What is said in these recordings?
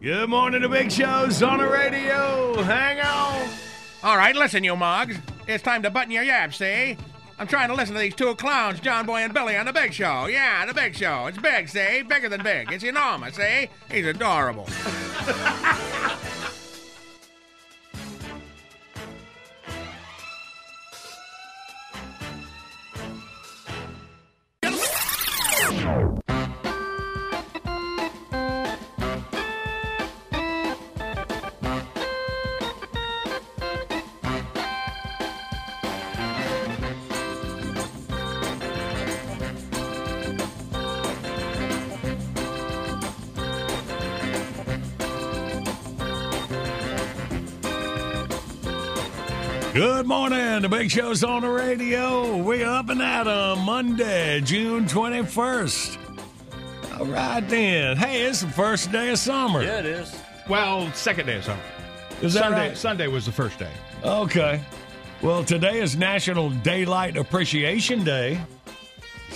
Good morning, the big show's on the radio. Hang on. All right, listen, you mugs. It's time to button your yaps, see? I'm trying to listen to these two clowns, John Boy and Billy, on the big show. Yeah, the big show. It's big, see? Bigger than big. It's enormous, see? He's adorable. The big show's on the radio. We up and at 'em Monday, June 21st. All right then. Hey, it's the first day of summer. Yeah, it is. Well, second day of summer. Is that Sunday, right? Sunday was the first day. Okay. Well, today is National Daylight Appreciation Day.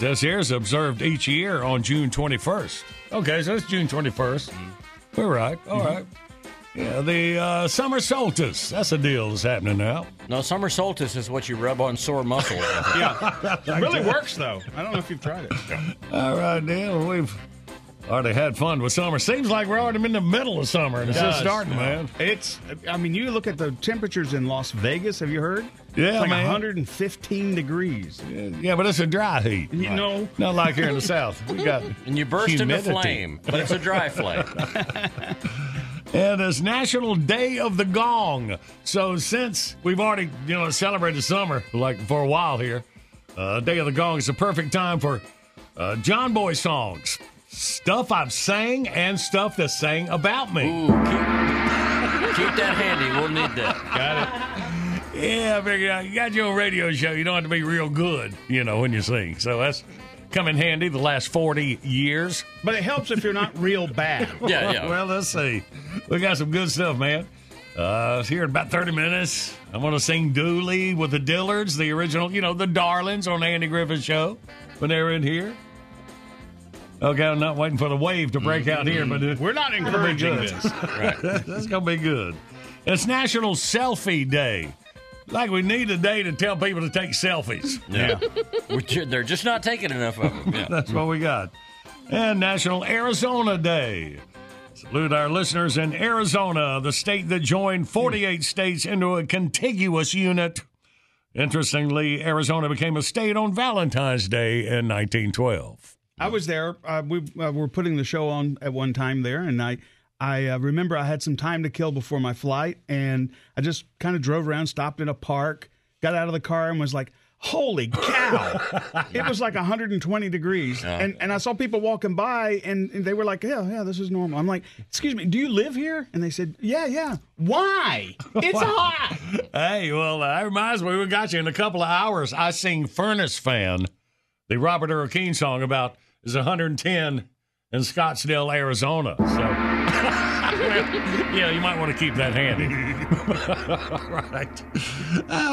This here is observed each year on June 21st. Okay, so it's June 21st. We're mm-hmm. right. All mm-hmm. right. Yeah, the uh, summer solstice. That's a deal that's happening now. No, summer solstice is what you rub on sore muscles. Yeah. it really works, though. I don't know if you've tried it. All right, then. We've already had fun with summer. Seems like we're already in the middle of summer and it's just does. starting, man. It's, I mean, you look at the temperatures in Las Vegas. Have you heard? Yeah, it's like man. 115 degrees. Yeah, but it's a dry heat. You know, Not like here in the South. We got and you burst humidity. into flame, but it's a dry flame. And it's National Day of the Gong. So since we've already, you know, celebrated summer like for a while here, uh, Day of the Gong is the perfect time for uh, John Boy songs, stuff I've sang and stuff that's sang about me. Ooh, keep, keep that handy. We'll need that. got it. Yeah, I figure you got your own radio show. You don't have to be real good, you know, when you sing. So that's come in handy the last 40 years. But it helps if you're not real bad. Yeah, yeah. Well, let's see. We got some good stuff, man. Uh, here in about 30 minutes, I'm going to sing Dooley with the Dillards, the original, you know, the Darlings on Andy Griffith Show when they were in here. Okay, I'm not waiting for the wave to break out here, but uh, We're not encouraging good. this. That's going to be good. It's National Selfie Day. Like we need a day to tell people to take selfies. Yeah. They're just not taking enough of them. Yeah. That's what we got. And National Arizona Day. Salute our listeners in Arizona, the state that joined 48 states into a contiguous unit. Interestingly, Arizona became a state on Valentine's Day in 1912. I was there. Uh, we uh, were putting the show on at one time there, and I I uh, remember I had some time to kill before my flight, and I just kind of drove around, stopped in a park, got out of the car, and was like. Holy cow! it was like 120 degrees, and and I saw people walking by, and, and they were like, "Yeah, yeah, this is normal." I'm like, "Excuse me, do you live here?" And they said, "Yeah, yeah." Why? It's hot. Hey, well, that reminds me, we got you in a couple of hours. I sing Furnace Face, the Robert Earl Keen song about is 110 in Scottsdale, Arizona. So yeah, you might want to keep that handy. All right.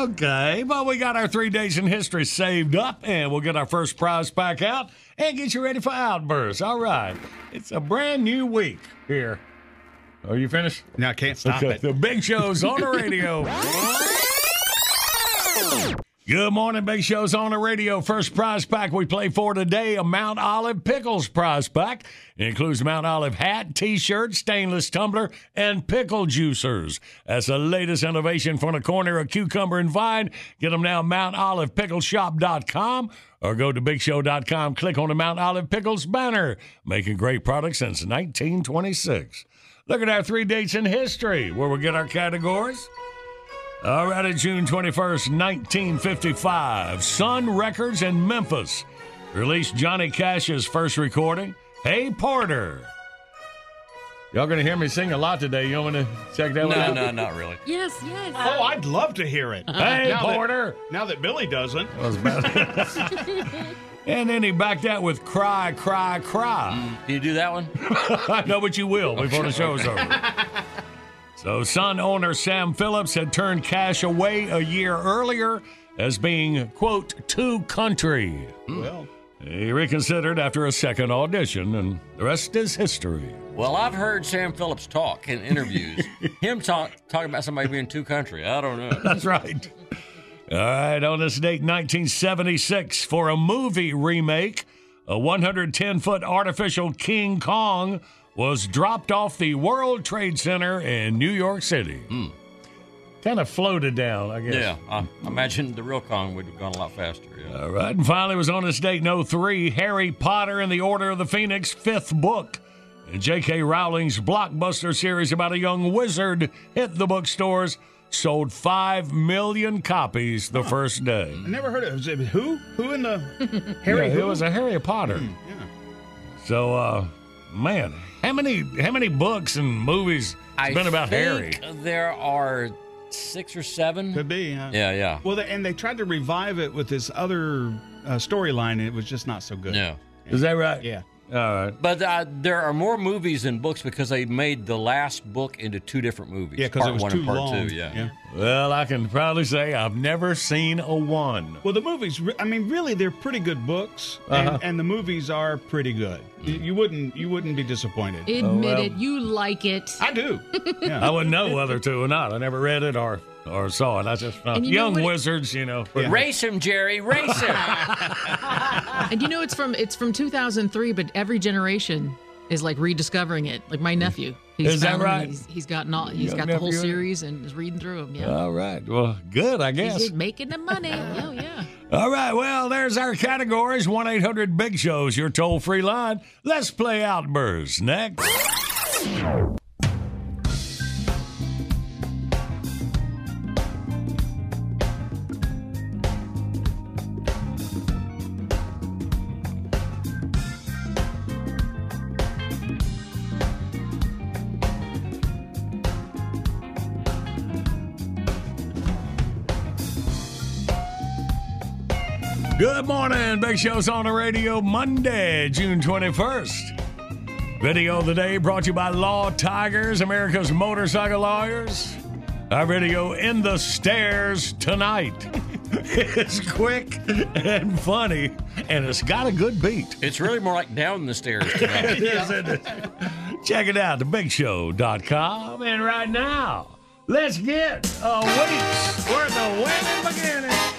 Okay, well, we got our three days in history saved up, and we'll get our first prize pack out and get you ready for Outburst. All right. It's a brand new week here. Are you finished? No, I can't stop Okay, it. The big show's on the radio. Good morning, Big Show's on the radio. First prize pack we play for today, a Mount Olive Pickles prize pack. It includes Mount Olive hat, t-shirt, stainless tumbler, and pickle juicers. That's the latest innovation from the corner of Cucumber and Vine. Get them now at MountOlivePickleshop.com or go to BigShow.com. Click on the Mount Olive Pickles banner. Making great products since 1926. Look at our three dates in history where we get our categories. All right, at June 21st, 1955, Sun Records in Memphis released Johnny Cash's first recording, Hey Porter. Y'all gonna hear me sing a lot today. You want to check that one No, out? no, not really. Yes, yes. Oh, I'd love to hear it. Hey Now that- Porter. Now that Billy doesn't. Was bad. and then he backed out with Cry, Cry, Cry. Can you do that one? I know what you will before the show's over. So, Sun owner Sam Phillips had turned Cash away a year earlier as being, quote, too country. Hmm. Well, He reconsidered after a second audition, and the rest is history. Well, I've heard Sam Phillips talk in interviews. Him talk talking about somebody being too country. I don't know. That's right. All right, on this date, 1976, for a movie remake, a 110 foot artificial King Kong was dropped off the World Trade Center in New York City. Kind of floated down, I guess. Yeah, I imagine the real Kong would have gone a lot faster. Yeah. All right, and finally was on this date in 03, Harry Potter and the Order of the Phoenix, fifth book. And J.K. Rowling's blockbuster series about a young wizard hit the bookstores, sold 5 million copies the first day. I never heard of it. Was it who? Who in the Harry? Yeah, who? it was a Harry Potter. Yeah. So, uh, man, how many how many books and movies has I been about Harry? There are six or seven. Could be. huh? Yeah, yeah. Well, they, and they tried to revive it with this other uh, storyline, and it was just not so good. Yeah. Is that right? Yeah. All right. But uh, there are more movies than books because they made the last book into two different movies. Yeah, because part it was one too and part long. two. Yeah. Well, I can proudly say I've never seen a one. Well, the movies. I mean, really, they're pretty good books, Uh-huh. and, and the movies are pretty good. You, you wouldn't you wouldn't be disappointed. Admit Oh, well. it. You like it. I do. Yeah. I wouldn't know whether to or not. I never read it or or saw it. I just uh, you young what it- wizards, you know. Yeah. Race him, Jerry. Race him. And you know it's from it's from 2003, but every generation is like rediscovering it. Like my nephew, he's Is that found them and right? He's, he's gotten all he's Young got the whole series and is reading through them. Yeah, All right. Well, good, I he's guess. just making the money. Oh yeah. All right. Well, there's our categories 1 800 Big Shows, your toll free line. Let's play Outburst next. Good morning. Big Show's on the radio Monday, June 21st. Video of the day brought to you by Law Tigers, America's motorcycle lawyers. Our video in the stairs tonight. it's quick and funny, and it's got a good beat. it's really more like down the stairs tonight. It is. Check it out, thebigshow.com. And right now, let's get a week's worth of winning beginning.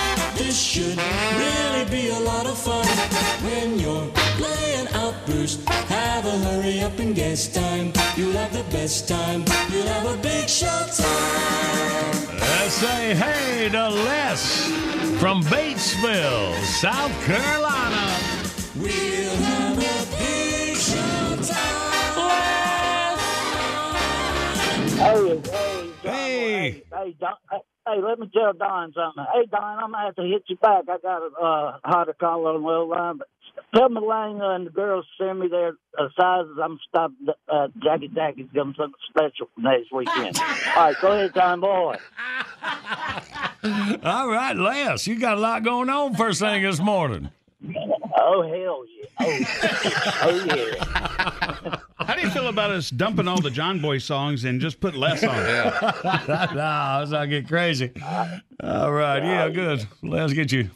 This should really be a lot of fun. When you're playing Outburst, have a hurry up and guess time. You'll have the best time. You'll have a big show time. Let's say hey to Les from Batesville, South Carolina. We'll have a big show time. Hey, hey, John, Hey. hey, Don, hey, hey, let me tell Don something. Hey, Don, I'm gonna have to hit you back. I got a uh, hot call on the line, but tell Melania and the girls send me their uh, sizes. I'm stop. Uh, Jackie Jackie's got something special for next weekend. All right, go ahead, Don boy. All right, Les, you got a lot going on first thing this morning. Oh hell yeah! Oh, oh yeah! How do you feel about us dumping all the John Boy songs and just put less on? Yeah. No, let's not get crazy. All right, yeah, good. Let's get you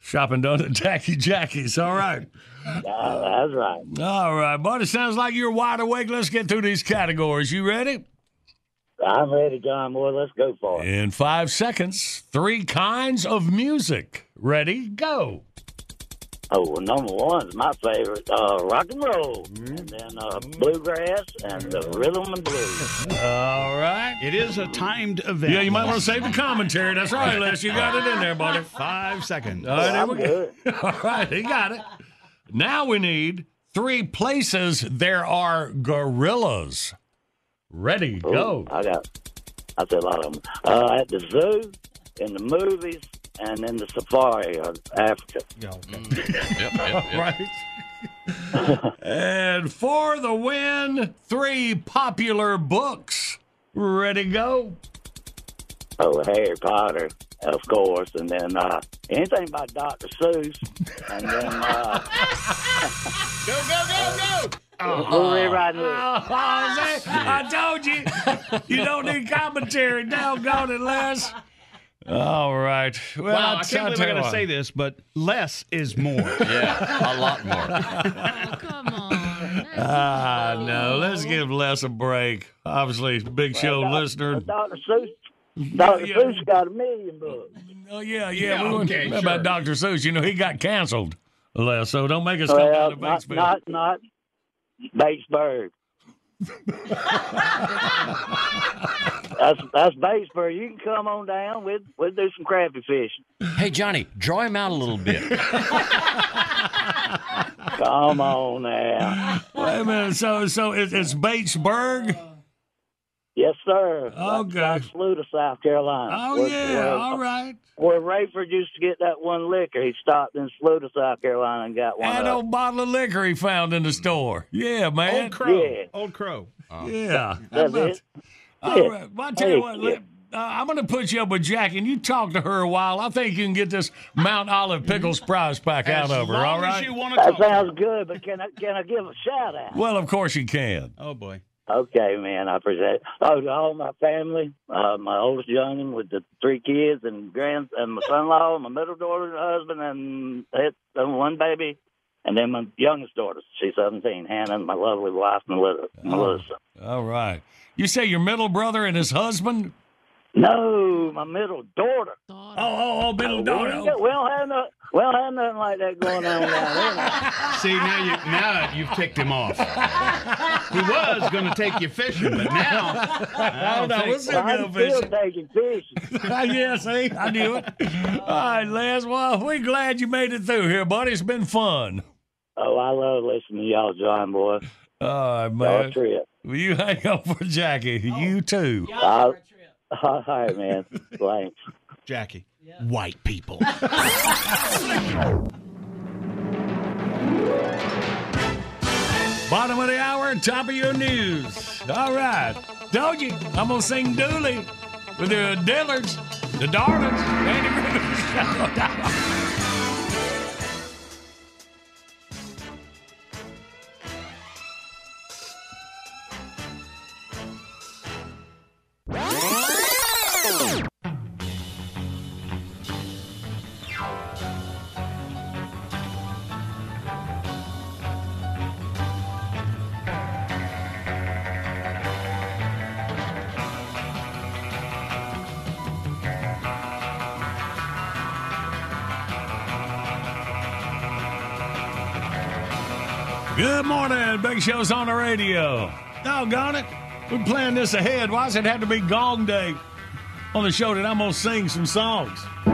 shopping done at Jackie Jackie's. All right. Uh, that's right. All right, buddy. Sounds like you're wide awake. Let's get through these categories. You ready? I'm ready, John boy. Let's go for it. In five seconds, three kinds of music. Ready? Go. Oh, well, number one's my favorite, uh, rock and roll, and then uh, bluegrass and the rhythm and blues. All right. It is a timed event. Yeah, you might want to save the commentary. That's right, Les. You got it in there, buddy. Five seconds. All right, there I'm we go. good. All right, he got it. Now we need three places there are gorillas. Ready, Ooh, go. I got, I said a lot of them. Uh, at the zoo, in the movies, and in the safari of Africa. Yep, yep, yep. Right. and for the win, three popular books. Ready, go. Oh, Harry Potter, of course, and then uh, anything by Dr. Seuss, and then uh, Go, go, go, go. Little Red Riding Hood. Oh, see, I told you. You don't need commentary. Doggone it, Les. All right. Well, Wow, I I'll can't believe tell I you got to say this, but less is more. Yeah, a lot more. Oh, come on. Ah, no. Let's give Les a break. Obviously, big show Doc- listener. Dr. Seuss, Dr. Yeah. Seuss got a million books. Oh, yeah, yeah. Yeah, we okay, how about. Dr. Seuss? You know, he got canceled, Les, so don't make us come Well, down to not, not, not Batesburg. that's that's Batesburg. You can come on down. We'll we'll do some crappie fishing. Hey, Johnny, draw him out a little bit. Come on now. Wait a minute. So, so it, it's Batesburg? Yes, sir. Okay. Like to South Carolina. Oh, Where- yeah. Where, All right. where Rayford used to get that one liquor. He stopped in to South Carolina, and got one. That of old bottle of liquor he found in the store. Yeah, man. Old Crow. Yeah. Old Crow. Yeah. That's How about- it. All Yeah. right. Well, I tell you what, yeah. let- uh, I'm going to put you up with Jackie, and you talk to her a while. I think you can get this Mount Olive Pickles prize pack out of her, All right, as you want to That talk. to her. sounds good, but can I can I give a shout out? Well, of course you can. Oh boy. Okay, man, I appreciate it. Oh, to all my family, uh, my oldest youngin with the three kids and grand and my son-in-law, my middle daughter, husband, and it, and one baby, and then my youngest daughter, she's 17, Hannah, and my lovely wife, Melissa. Melissa. All right. You say your middle brother and his husband? No, my middle daughter. Oh, oh, oh, middle oh, We, daughter. ain't got- we don't have no, we don't have nothing like that going on now. See now you now you've ticked him off. he was going to take you fishing, but now I oh, don't no, think- we'll still I'm go still fishing. taking fishing. yeah, see, I knew it. All right, Les. Well, we're glad you made it through here, buddy. It's been fun. Oh, I love listening to y'all, John boy. All right, Y'all man. trip. Will you hang up for Jackie? You too. I'll- all right, man. Thanks. Jackie. White people. Bottom of the hour, top of your news. All right. Told you, I'm going to sing Dooley with the Dillards, the Darlings, Andy Rivers morning. Big Show's on the radio. Doggone it. We planned this ahead. Why does it have to be gong day on the show that I'm going to sing some songs?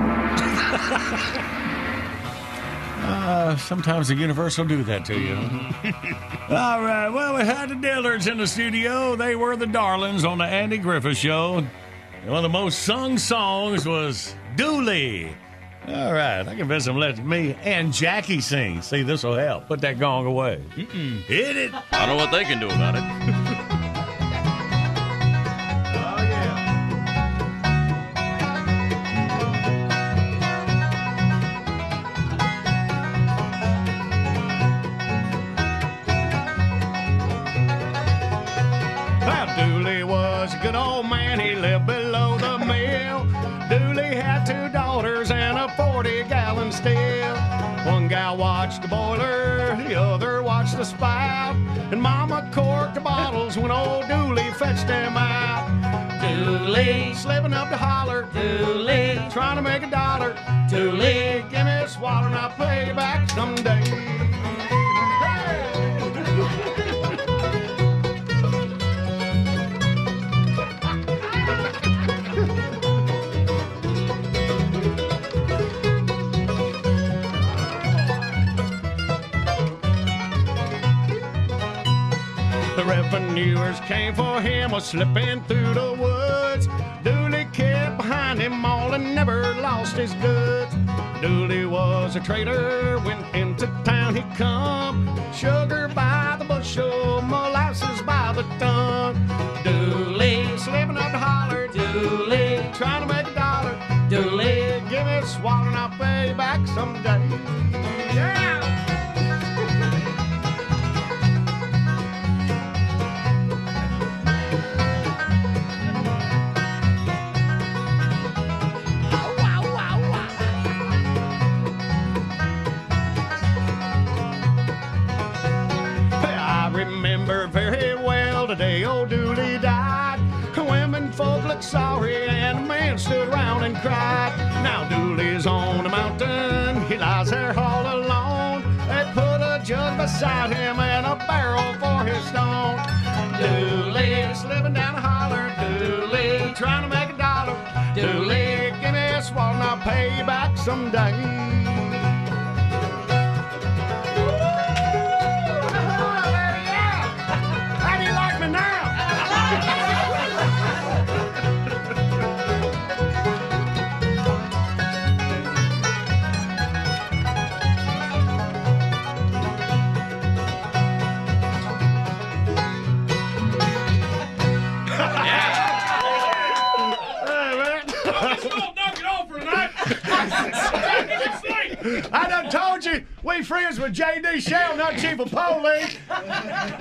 uh, sometimes the universe will do that to you. All right. Well, we had the Dillards in the studio. They were the darlings on the Andy Griffith Show. And one of the most sung songs was Dooley. All right, I convinced him to let me and Jackie sing. See, this will help. Put that gong away. Hit it. I don't know what they can do about it. corked the bottles when old Dooley fetched them out. Dooley, slipping up to holler. Dooley, trying to make a dollar. Dooley, give me a swallow and I'll pay you back someday. Revenuers came for him, was slipping through the woods. Dooley kept behind him all and never lost his goods. Dooley was a trader, went into town he come. Sugar by the bushel, molasses by the ton. Dooley slipping up the holler, Dooley trying to make a dollar. Dooley, give me a swallow and I'll pay you back someday. Sorry and the man stood around and cried. Now Dooley's on a mountain, he lies there all alone. They put a jug beside him and a barrel for his stone. Dooley slipping down a holler, Dooley trying to make a dollar. Dooley, give me a swallow and I'll pay you back someday. Friends with J.D. Shell, not chief of police.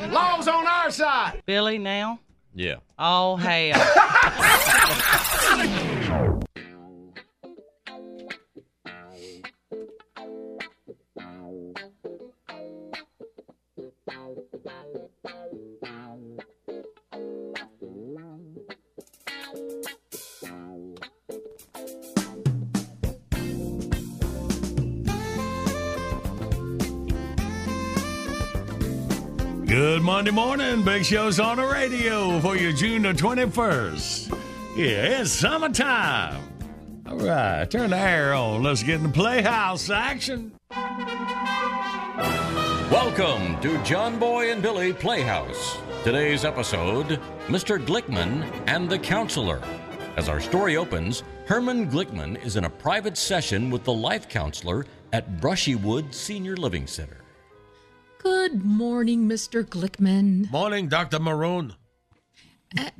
Law's on our side. Billy now? Yeah. Oh, hell. Good Monday morning. Big Show's on the radio for you June the 21st. Yeah, it's summertime. All right, turn the air on. Let's get in the playhouse action. Welcome to John Boy and Billy Playhouse. Today's episode Mr. Glickman and the Counselor. As our story opens, Herman Glickman is in a private session with the life counselor at Brushywood Senior Living Center. Good morning, Mr. Glickman. Morning, Dr. Maroon. A-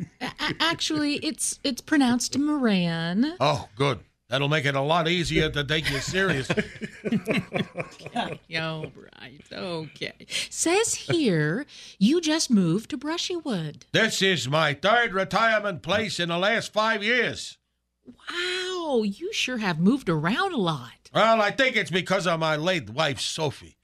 actually, it's it's pronounced Moran. Oh, good. That'll make it a lot easier to take you serious. Yo, right. Okay. Says here you just moved to Brushywood. this is my third retirement place in the last five years. Wow, you sure have moved around a lot. Well, I think it's because of my late wife, Sophie.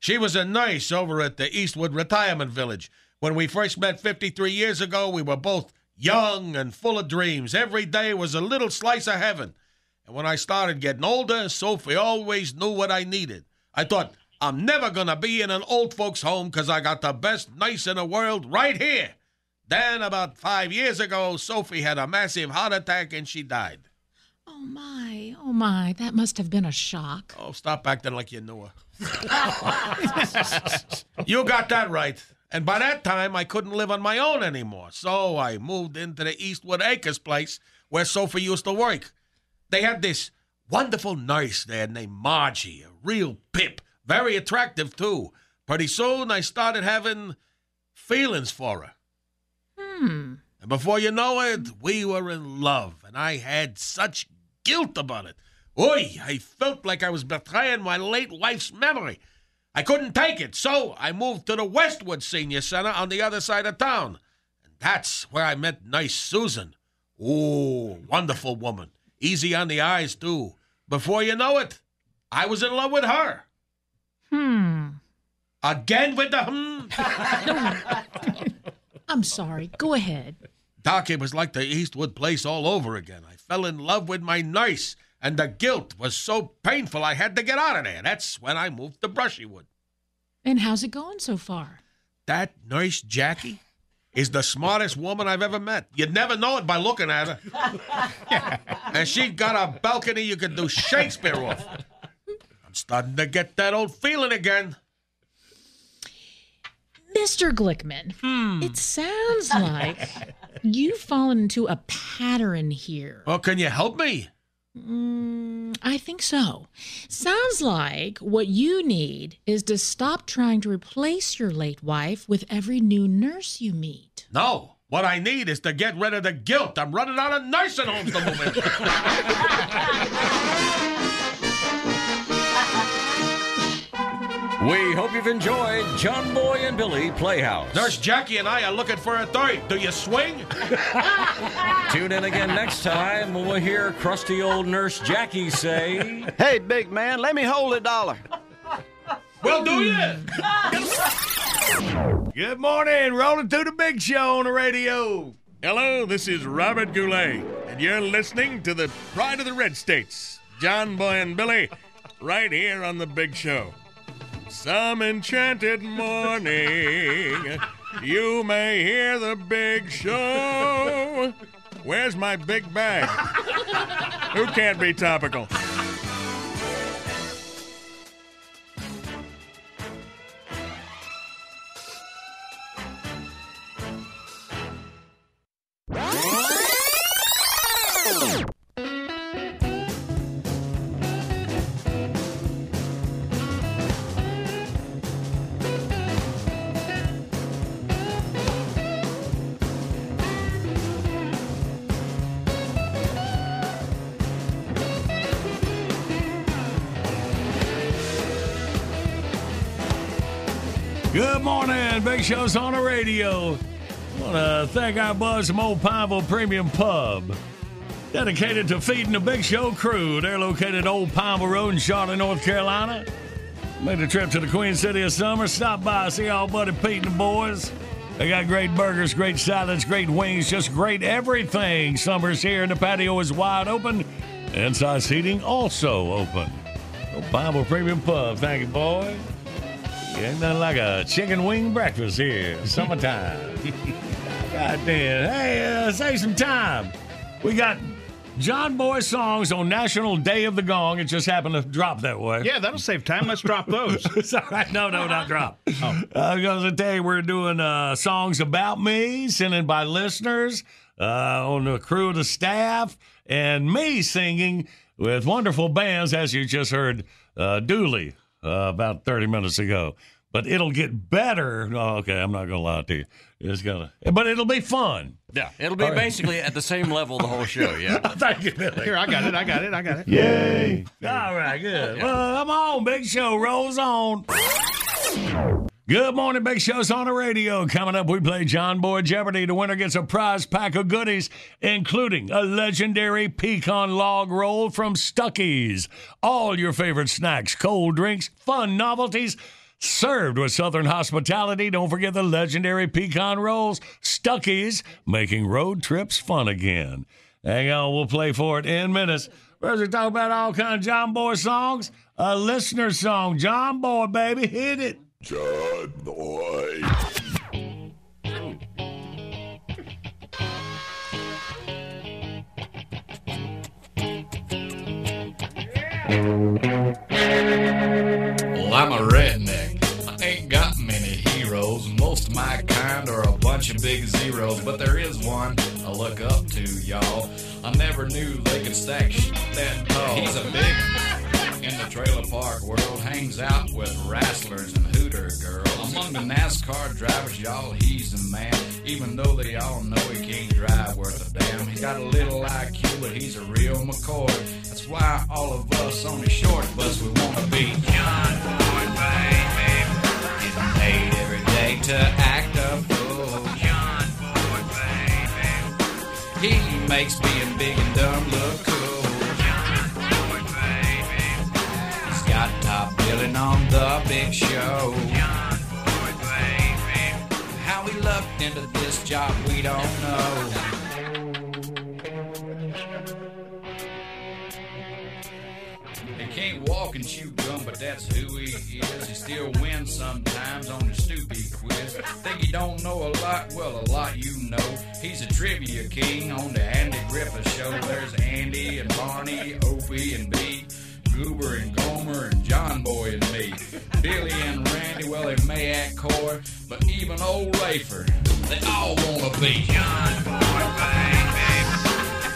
She was a nurse over at the Eastwood Retirement Village. When we first met 53 years ago, we were both young and full of dreams. Every day was a little slice of heaven. And when I started getting older, Sophie always knew what I needed. I thought, I'm never going to be in an old folks' home because I got the best nurse in the world right here. Then, about five years ago, Sophie had a massive heart attack and she died. Oh my, oh my, that must have been a shock. Oh, stop acting like you knew her. you got that right. And by that time, I couldn't live on my own anymore. So I moved into the Eastwood Acres place where Sophie used to work. They had this wonderful nurse there named Margie, a real pip, very attractive too. Pretty soon I started having feelings for her. Hmm. And before you know it, we were in love, and I had such guilt about it. Oi, I felt like I was betraying my late wife's memory. I couldn't take it, so I moved to the Westwood Senior Center on the other side of town. And that's where I met nice Susan. Ooh, wonderful woman. Easy on the eyes, too. Before you know it, I was in love with her. Hmm. Again with the hmm? I'm sorry. Go ahead. Doc, it was like the Eastwood place all over again. I fell in love with my nurse, and the guilt was so painful I had to get out of there. That's when I moved to Brushywood. And how's it going so far? That nurse, Jackie, is the smartest woman I've ever met. You'd never know it by looking at her. and she's got a balcony you could do Shakespeare off. I'm starting to get that old feeling again. Mr. Glickman, hmm. it sounds like you've fallen into a pattern here. Well, can you help me? Mm, I think so. Sounds like what you need is to stop trying to replace your late wife with every new nurse you meet. No. What I need is to get rid of the guilt. I'm running out of nursing homes to move in. We hope you've enjoyed John Boy and Billy Playhouse. Nurse Jackie and I are looking for a third. Do you swing? Tune in again next time when we'll hear crusty old Nurse Jackie say, Hey, big man, let me hold a dollar. We'll do it. Good morning. Rolling through the big show on the radio. Hello, this is Robert Goulet, and you're listening to the Pride of the Red States, John Boy and Billy, right here on the Big Show. Some enchanted morning, you may hear the Big Show. Where's my big bag? Who can't be topical? Show's on the radio. want to thank our buzz from Old Pineville Premium Pub. Dedicated to feeding the Big Show crew. They're located Old Pineville Road in Charlotte, North Carolina. Made a trip to the Queen City of Summer. Stop by, see all Buddy Pete and the boys. They got great burgers, great salads, great wings, just great everything. Summer's here and the patio is wide open. Inside seating also open. Old Premium Pub. Thank you, boy. Ain't nothing like a chicken wing breakfast here. Summertime. God damn. Hey, uh, save some time. We got John Boy songs on National Day of the Gong. It just happened to drop that way. Yeah, that'll save time. Let's drop those. it's all right. No, no, not drop. Oh. I was going to tell you, we're doing uh, songs about me, sent in by listeners uh, on the crew of the staff, and me singing with wonderful bands, as you just heard uh, Dooley uh, about 30 minutes ago. But it'll get better. Oh, okay, I'm not going to lie to you. It's gonna, but it'll be fun. Yeah, it'll be All right. basically at the same level the whole show. Yeah. Thank you, Billy. Here, I got it. I got it. I got it. Yay. All right, good. Well, come on, Big Show rolls on. Good morning, Big Show's on the radio. Coming up, we play John Boy Jeopardy. The winner gets a prize pack of goodies, including a legendary pecan log roll from Stuckey's. All your favorite snacks, cold drinks, fun novelties, served with Southern hospitality. Don't forget the legendary pecan rolls. Stuckey's, making road trips fun again. Hang on, we'll play for it in minutes. We're talk about all kind of John Boy songs. A listener song, John Boy, baby, hit it. John Boy. Well, I'm a redneck. I ain't got many heroes. Most of my kind are a bunch of big zeros, but there is one I look up to, y'all. I never knew they could stack sh- that tall. He's a big. In the trailer park world, hangs out with wrestlers and hooter girls. Among the NASCAR drivers, y'all, he's the man. Even though they all know he can't drive worth a damn. He's got a little IQ, but he's a real McCoy. That's why all of us on the short bus, we wanna be John Boy, baby. Getting paid every day to act a fool. John Boy, baby. He makes being big and dumb look on the big show. John Boy, baby. How he lucked into this job, we don't know. He can't walk and chew gum, but that's who he is. He still wins sometimes on the stupid quiz. Think he don't know a lot? Well, a lot you know. He's a trivia king on the Andy Griffith show. There's Andy and Barney, Opie and Bee. Goober and Gomer and John Boy and me. Billy and Randy, well, they may act coy, but even old Rafer, they all wanna be John Boy, baby.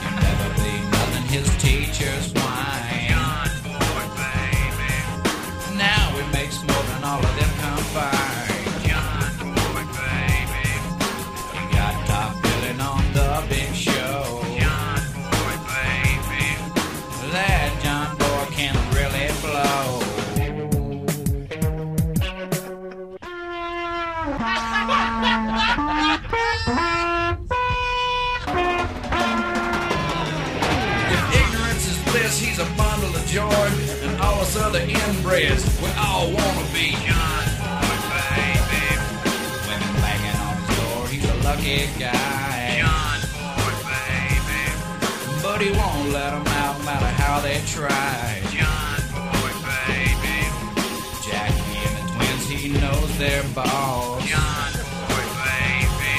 You'll never be nothing his teachers inbreds, we all wanna be John Boy, baby. Women banging on his door, he's a lucky guy. John Boy, baby. But he won't let them out, no matter how they try. John Boy, baby. Jackie and the twins, he knows their boss. John Boy, baby.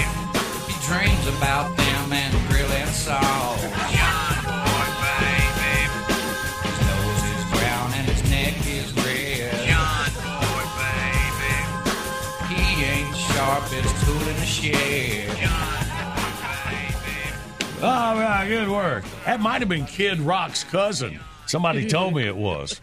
He dreams about them and grilling sauce. John ain't sharp tool in the shed. All right, good work. That might have been Kid Rock's cousin. Somebody told me it was.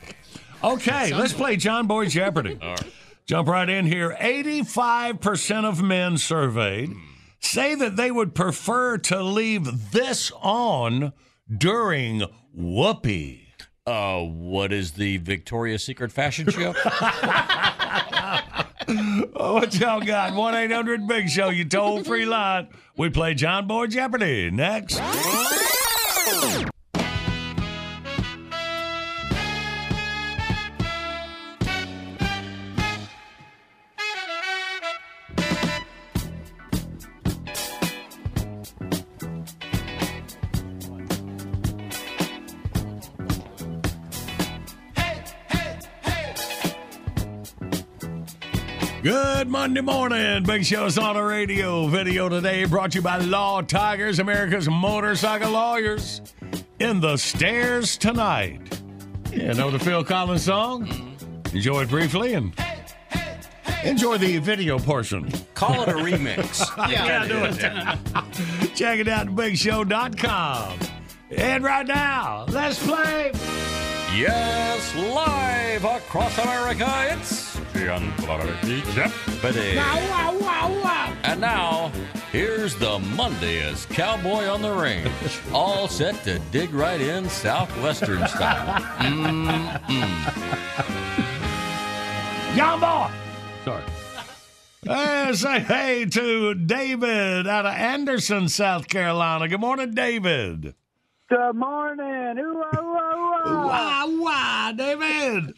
Okay, let's play John Boy Jeopardy. Jump right in here. 85% of men surveyed say that they would prefer to leave this on during whoopee. Uh, what is the Victoria's Secret fashion show? Oh, what y'all got? 1 800 Big Show, you toll free line. We play John Boy Jeopardy next. Good Monday morning. Big Show's on the radio. Video today brought to you by Law Tigers, America's motorcycle lawyers. In the stairs tonight. You know the Phil Collins song? Mm-hmm. Enjoy it briefly and enjoy the video portion. Call it a remix. yeah, do it. Check it out at bigshow.com. And right now, let's play. Yes, live across America, it's Jeopardy. wow, wow, wow. wow. And now, here's the Mondayest cowboy on the range, all set to dig right in southwestern style. Mm-mm. John Boy. Sorry. Uh, say hey to David out of Anderson, South Carolina. Good morning, David. Good morning. Ooh, ah, ooh, ah, ooh, ah. Wah, David.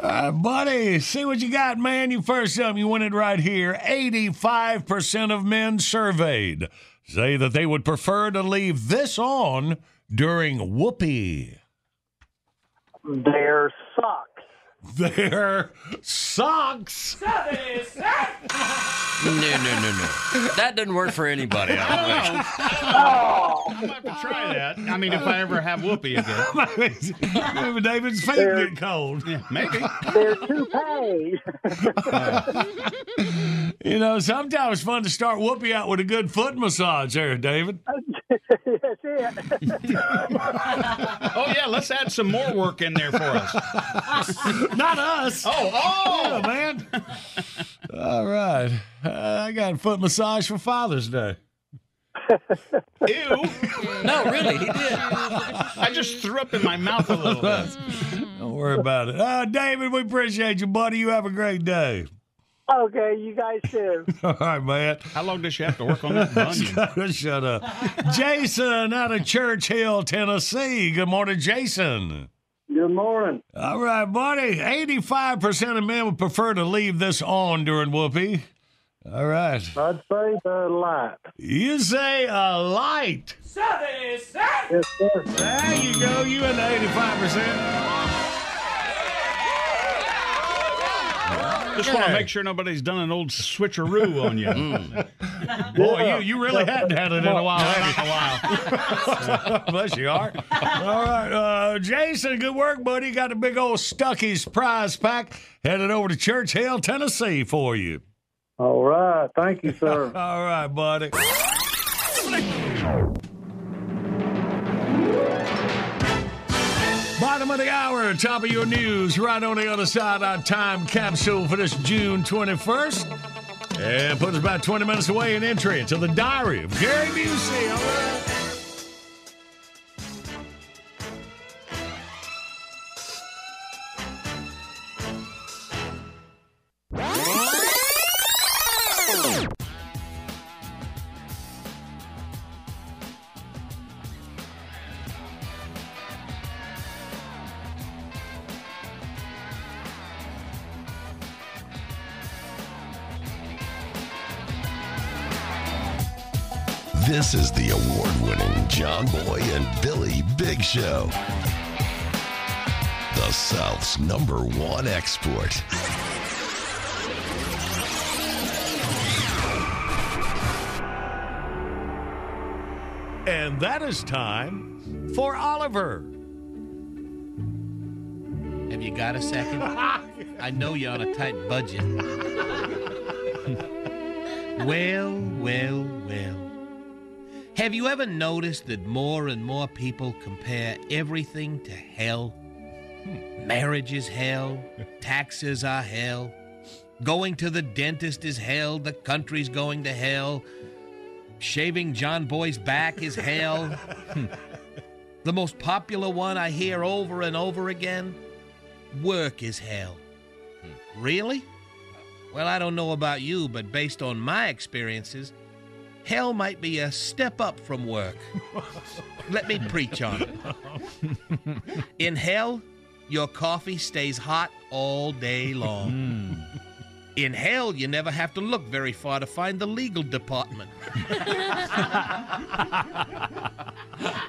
Uh, buddy, see what you got, man. You first up, you win it right here. 85% of men surveyed say that they would prefer to leave this on during whoopee. Their socks. Their socks. No, no, no, no. That doesn't work for anybody. I don't think. Oh, I'm about to try that. I mean, if I ever have whoopee again. Maybe David's feet They're- get cold. Yeah, maybe. their toupee. You know, sometimes it's fun to start whoopee out with a good foot massage there, David. That's it. oh yeah, let's add some more work in there for us. Not us. Oh, oh, Yeah, man. All right. Uh, I got a foot massage for Father's Day. Ew. No, really, he did. I just threw up in my mouth a little bit. Don't worry about it. Uh, David, we appreciate you, buddy. You have a great day. okay, you guys too. All right, man. How long does she have to work on that bunion? Shut up. Jason out of Church Hill, Tennessee. Good morning, Jason. Good morning. All right, buddy. 85% of men would prefer to leave this on during whoopee. All right. I'd say the light. You say a light. Yes, sir. There you go. You in the 85%. Just want to make sure nobody's done an old switcheroo on you. Boy, you, you really hadn't had it in a while, had you? Bless you, Art. All right. Uh, Jason, good work, buddy. Got a big old Stuckey's prize pack headed over to Church Hill, Tennessee for you. All right. Thank you, sir. All right, buddy. Bottom of the hour, top of your news, right on the other side, our time capsule for this June 21st. And put us about 20 minutes away in entry into the diary of Gary Busey. This is the award winning John Boy and Billy Big Show. The South's number one export. And that is time for Oliver. Have you got a second? I know you're on a tight budget. well, well, well. Have you ever noticed that more and more people compare everything to hell? Hmm. Marriage is hell, taxes are hell, going to the dentist is hell, the country's going to hell, shaving John Boy's back is hell. Hmm. the most popular one I hear over and over again work is hell. Hmm. Really? Well, I don't know about you, but based on my experiences, hell might be a step up from work. Let me preach on it. In hell, your coffee stays hot all day long. In hell, you never have to look very far to find the legal department.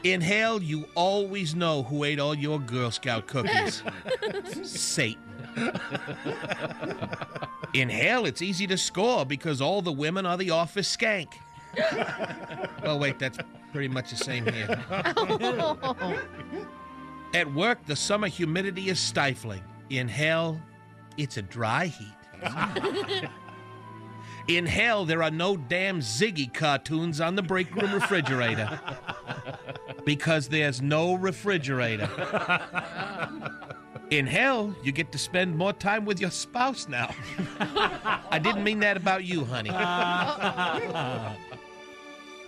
In hell, you always know who ate all your Girl Scout cookies Satan. In hell, it's easy to score because all the women are the office skank. Oh, wait, that's pretty much the same here. At work, the summer humidity is stifling. In hell, it's a dry heat. In hell, there are no damn Ziggy cartoons on the break room refrigerator. Because there's no refrigerator. In hell, you get to spend more time with your spouse now. I didn't mean that about you, honey.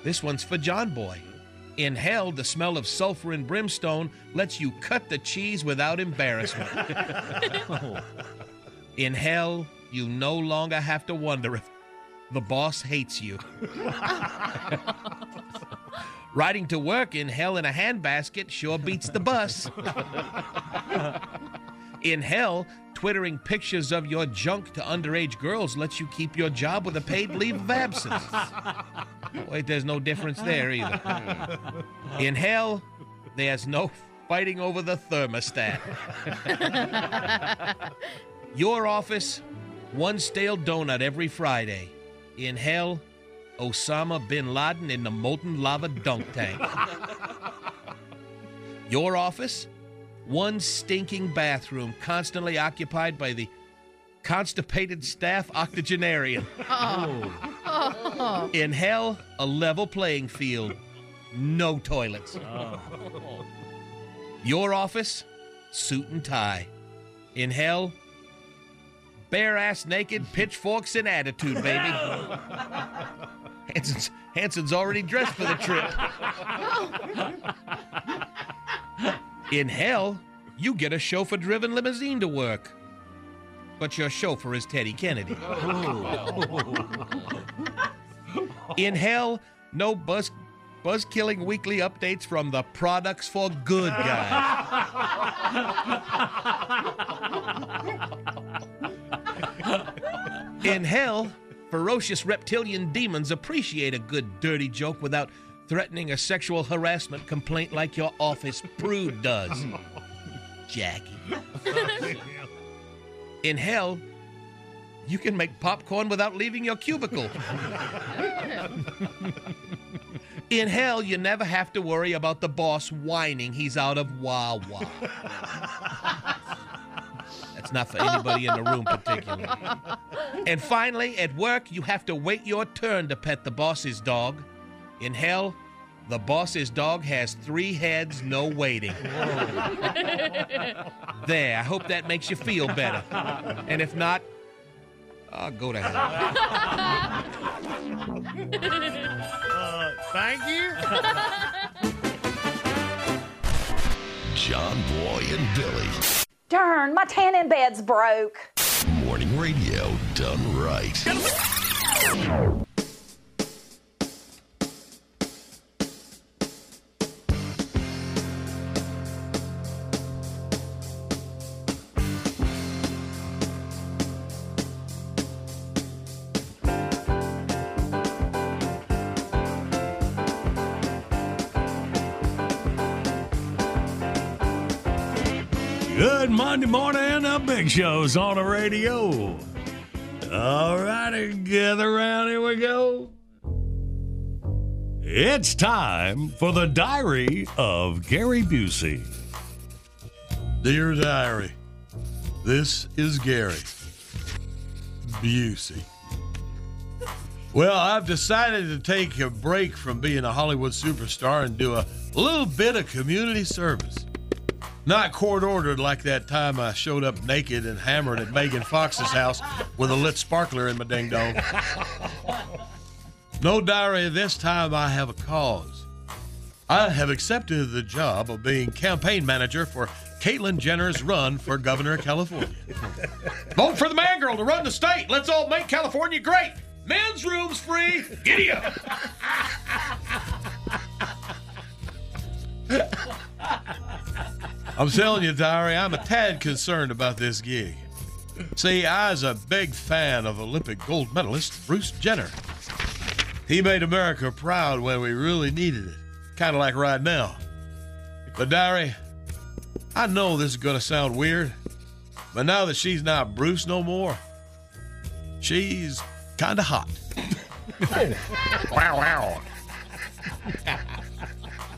This one's for John Boy. In hell, the smell of sulfur and brimstone lets you cut the cheese without embarrassment. In hell, you no longer have to wonder if the boss hates you. Riding to work in hell in a handbasket sure beats the bus. In hell, twittering pictures of your junk to underage girls lets you keep your job with a paid leave of absence. Wait, there's no difference there either. In hell, there's no fighting over the thermostat. Your office, one stale donut every Friday. In hell, Osama bin Laden in the molten lava dunk tank. Your office, one stinking bathroom constantly occupied by the constipated staff octogenarian. Oh. In hell, a level playing field. no toilets. Oh. Your office, suit and tie. In hell, bare ass naked, pitchforks and attitude, baby. Hanson's, Hanson's already dressed for the trip. In hell, you get a chauffeur driven limousine to work. But your chauffeur is Teddy Kennedy. In hell, no buzz buzz killing weekly updates from the Products for Good guy. In hell, ferocious reptilian demons appreciate a good dirty joke without threatening a sexual harassment complaint like your office prude does. Jackie. In hell, you can make popcorn without leaving your cubicle. In hell, you never have to worry about the boss whining he's out of Wawa. That's not for anybody in the room particularly. And finally, at work, you have to wait your turn to pet the boss's dog. In hell, the boss's dog has three heads, no waiting. There, I hope that makes you feel better. And if not, I'll go to hell. Uh, thank you. John Boy and Billy. Darn, my tanning bed's broke. Morning radio done right. Show's on the radio. All righty, gather around. Here we go. It's time for the diary of Gary Busey. Dear Diary, this is Gary Busey. Well, I've decided to take a break from being a Hollywood superstar and do a little bit of community service. Not court ordered like that time I showed up naked and hammered at Megan Fox's house with a lit sparkler in my ding dong. No diary, this time I have a cause. I have accepted the job of being campaign manager for Caitlyn Jenner's run for governor of California. Vote for the man girl to run the state. Let's all make California great. Men's rooms free. Giddy up. I'm telling you, Diary, I'm a tad concerned about this gig. See, I was a big fan of Olympic gold medalist Bruce Jenner. He made America proud when we really needed it, kind of like right now. But, Diary, I know this is going to sound weird, but now that she's not Bruce no more, she's kind of hot. wow, wow.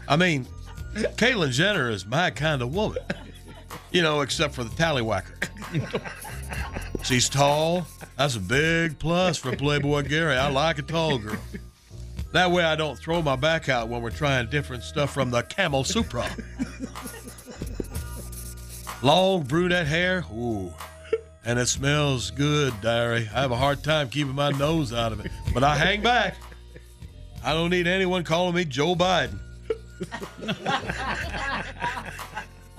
I mean, Caitlyn Jenner is my kind of woman. You know, except for the tallywhacker. She's tall. That's a big plus for Playboy Gary. I like a tall girl. That way I don't throw my back out when we're trying different stuff from the Kama Sutra. Long brunette hair. Ooh. And it smells good, Diary. I have a hard time keeping my nose out of it, but I hang back. I don't need anyone calling me Joe Biden.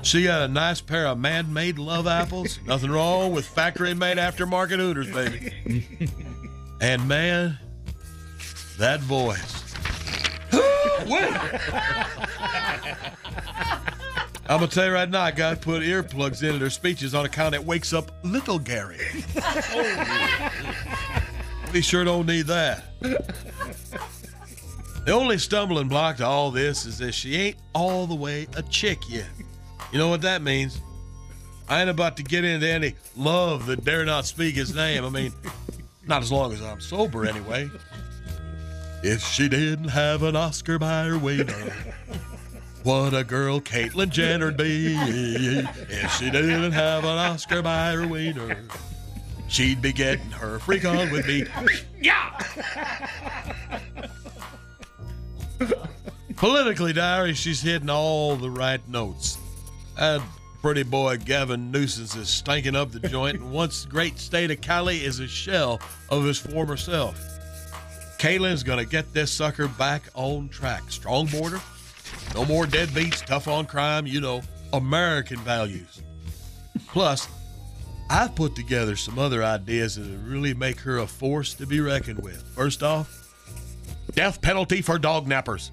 She got a nice pair of man-made love apples. Nothing wrong with factory-made aftermarket Hooters, baby. And man, that voice. I'm gonna tell you right now, I gotta put earplugs into their speeches on account it wakes up little Gary. We sure don't need that. The only stumbling block to all this is that she ain't all the way a chick yet. You know what that means? I ain't about to get into any love that dare not speak his name. I mean, not as long as I'm sober, anyway. If she didn't have an Oscar Mayer what a girl Caitlyn Jenner'd be. If she didn't have an Oscar Mayer she'd be getting her freak on with me. Yeah! Politically, Diary, she's hitting all the right notes. That pretty boy Gavin Nuisance is stinking up the joint, and once great state of Cali is a shell of his former self. Caitlyn's gonna get this sucker back on track. Strong border, no more deadbeats, tough on crime, you know, American values. Plus, I've put together some other ideas that really make her a force to be reckoned with. First off, death penalty for dog nappers.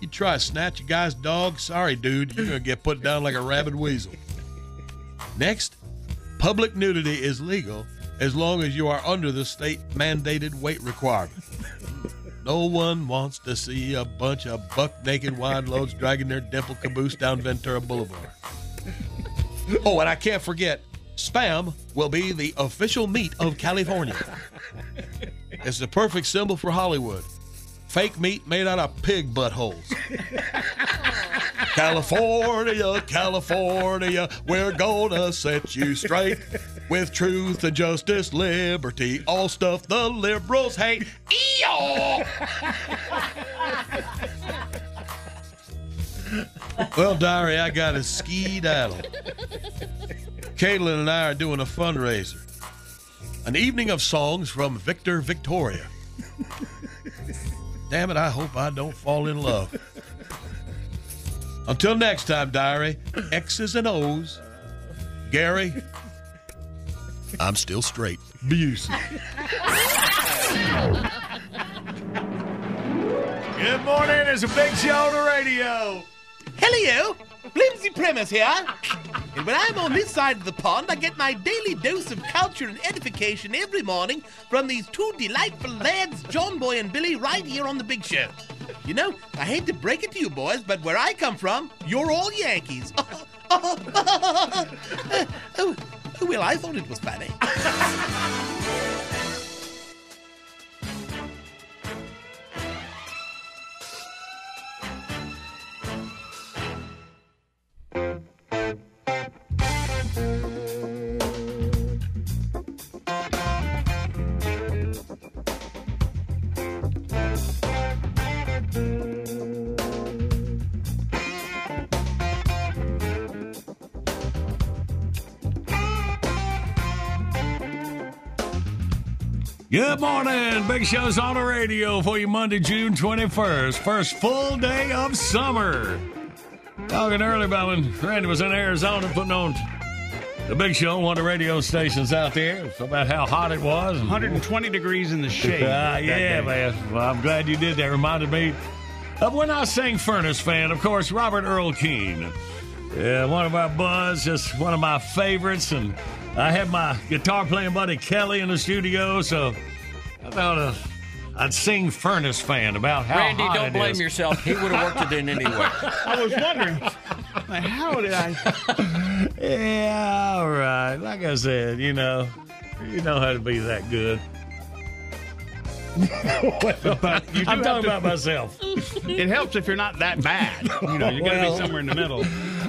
You try to snatch a guy's dog, sorry, dude, you're gonna get put down like a rabid weasel. Next, public nudity is legal as long as you are under the state mandated weight requirement. No one wants to see a bunch of buck naked wine loads dragging their dimple caboose down Ventura Boulevard. Oh, and I can't forget, spam will be the official meat of California. It's the perfect symbol for Hollywood. Fake meat made out of pig buttholes. California, California, we're gonna set you straight with truth and justice, liberty, all stuff the liberals hate. Eeyore! well, Diary, I got a skedaddle. Caitlyn and I are doing a fundraiser. An evening of songs from Victor Victoria. Damn it, I hope I don't fall in love. Until next time, Diary, X's and O's. Gary, I'm still straight. Busey. Good morning. It's a big show on the radio. Hello, Flimsy Premise here. And when I'm on this side of the pond, I get my daily dose of culture and edification every morning from these two delightful lads, John Boy and Billy, right here on the Big Show. You know, I hate to break it to you boys, but where I come from, you're all Yankees. oh, oh, well, I thought it was funny. Good morning. Big Show's on the radio for you Monday, June 21st. First full day of summer. Talking early about when Randy was in Arizona putting on the Big Show, one of the radio stations out there, about how hot it was. 120 degrees in the shade. Uh, yeah, man. Well, I'm glad you did that. Reminded me of when I sang Furnace Face, of course, Robert Earl Keen. Yeah, one of our buzz, just one of my favorites. And I had my guitar playing buddy Kelly in the studio, so I thought uh, I'd sing Furnace Face about how Randy, hot don't it blame is. yourself. He would have worked it in anyway. I was wondering, like, how did I? Yeah, all right. Like I said, you know, you know how to be that good. But you do I'm talking to- about myself. It helps if you're not that bad. You know, you got to Well, be somewhere in the middle.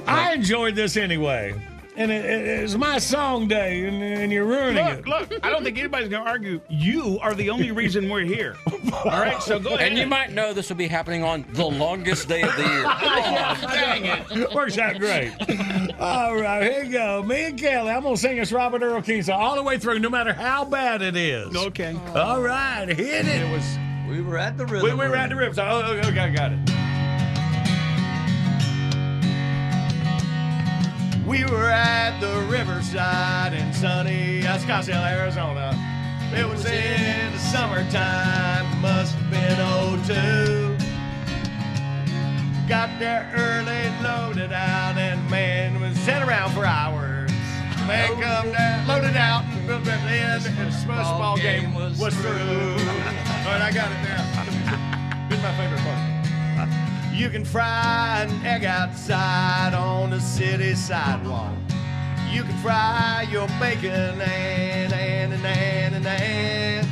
I enjoyed this anyway. And it, it, it's my song day, and, and you're ruining Look, it. look, I don't think anybody's going to argue. You are the only reason we're here. All right, so go ahead. And you might know this will be happening on the longest day of the year. Dang it. Works out great. All right, here you go. Me and Kelly, I'm going to sing this Robert Earl Keen song all the way through, no matter how bad it is. Okay. All right, hit it. It was. We were at the rhythm. We, we were at the ribs. Oh, okay, okay, I got it. We were at the riverside in sunny Scottsdale, Arizona. It was in the summertime, must have been 02. Got there early, loaded out, and man was sitting around for hours. Man come down, loaded out, and built that end, and the smush ball game was, through. All right, I got it now. Here's my favorite part. You can fry an egg outside on the city sidewalk. You can fry your bacon and and and and and.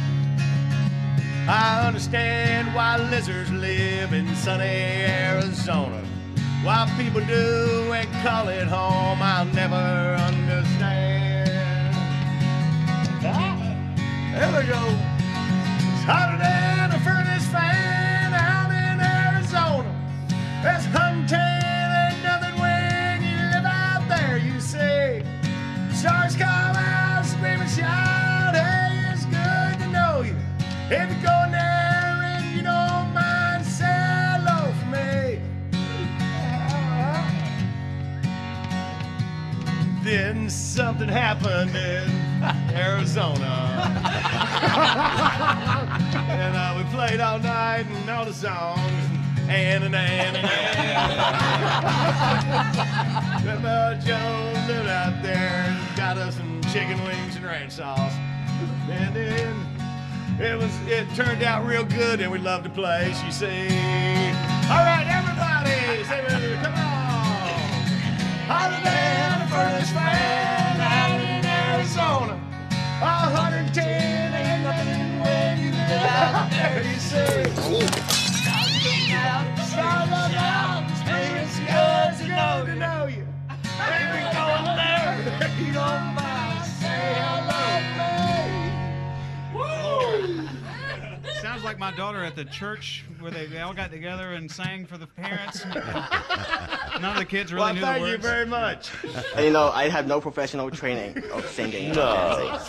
I understand why lizards live in sunny Arizona. Why people do and call it home, I'll never understand. Ah, there we go. It's than That's hunting and nothing when you live out there, you see. Stars come out, scream and shout, hey, it's good to know you. If you go there and you don't mind, say hello for me. Then something happened in Arizona. and uh, we played all night and all the songs. And and and and and. Grandpa Jones lived out there and got us some chicken wings and ranch sauce. And then it was it turned out real good and we loved the place, you see. All right, everybody, say me, come on. Holiday on the furnace face out in Arizona. 110 ain't nothing when you live out there, you see. Stars on mountains, it's good to know to know you. Baby, go there, you don't mind, say hello, babe. Sounds like my daughter at the church where they, they all got together and sang for the parents. None of the kids really Well, knew thank you very much. You know, I have no professional training of singing. No.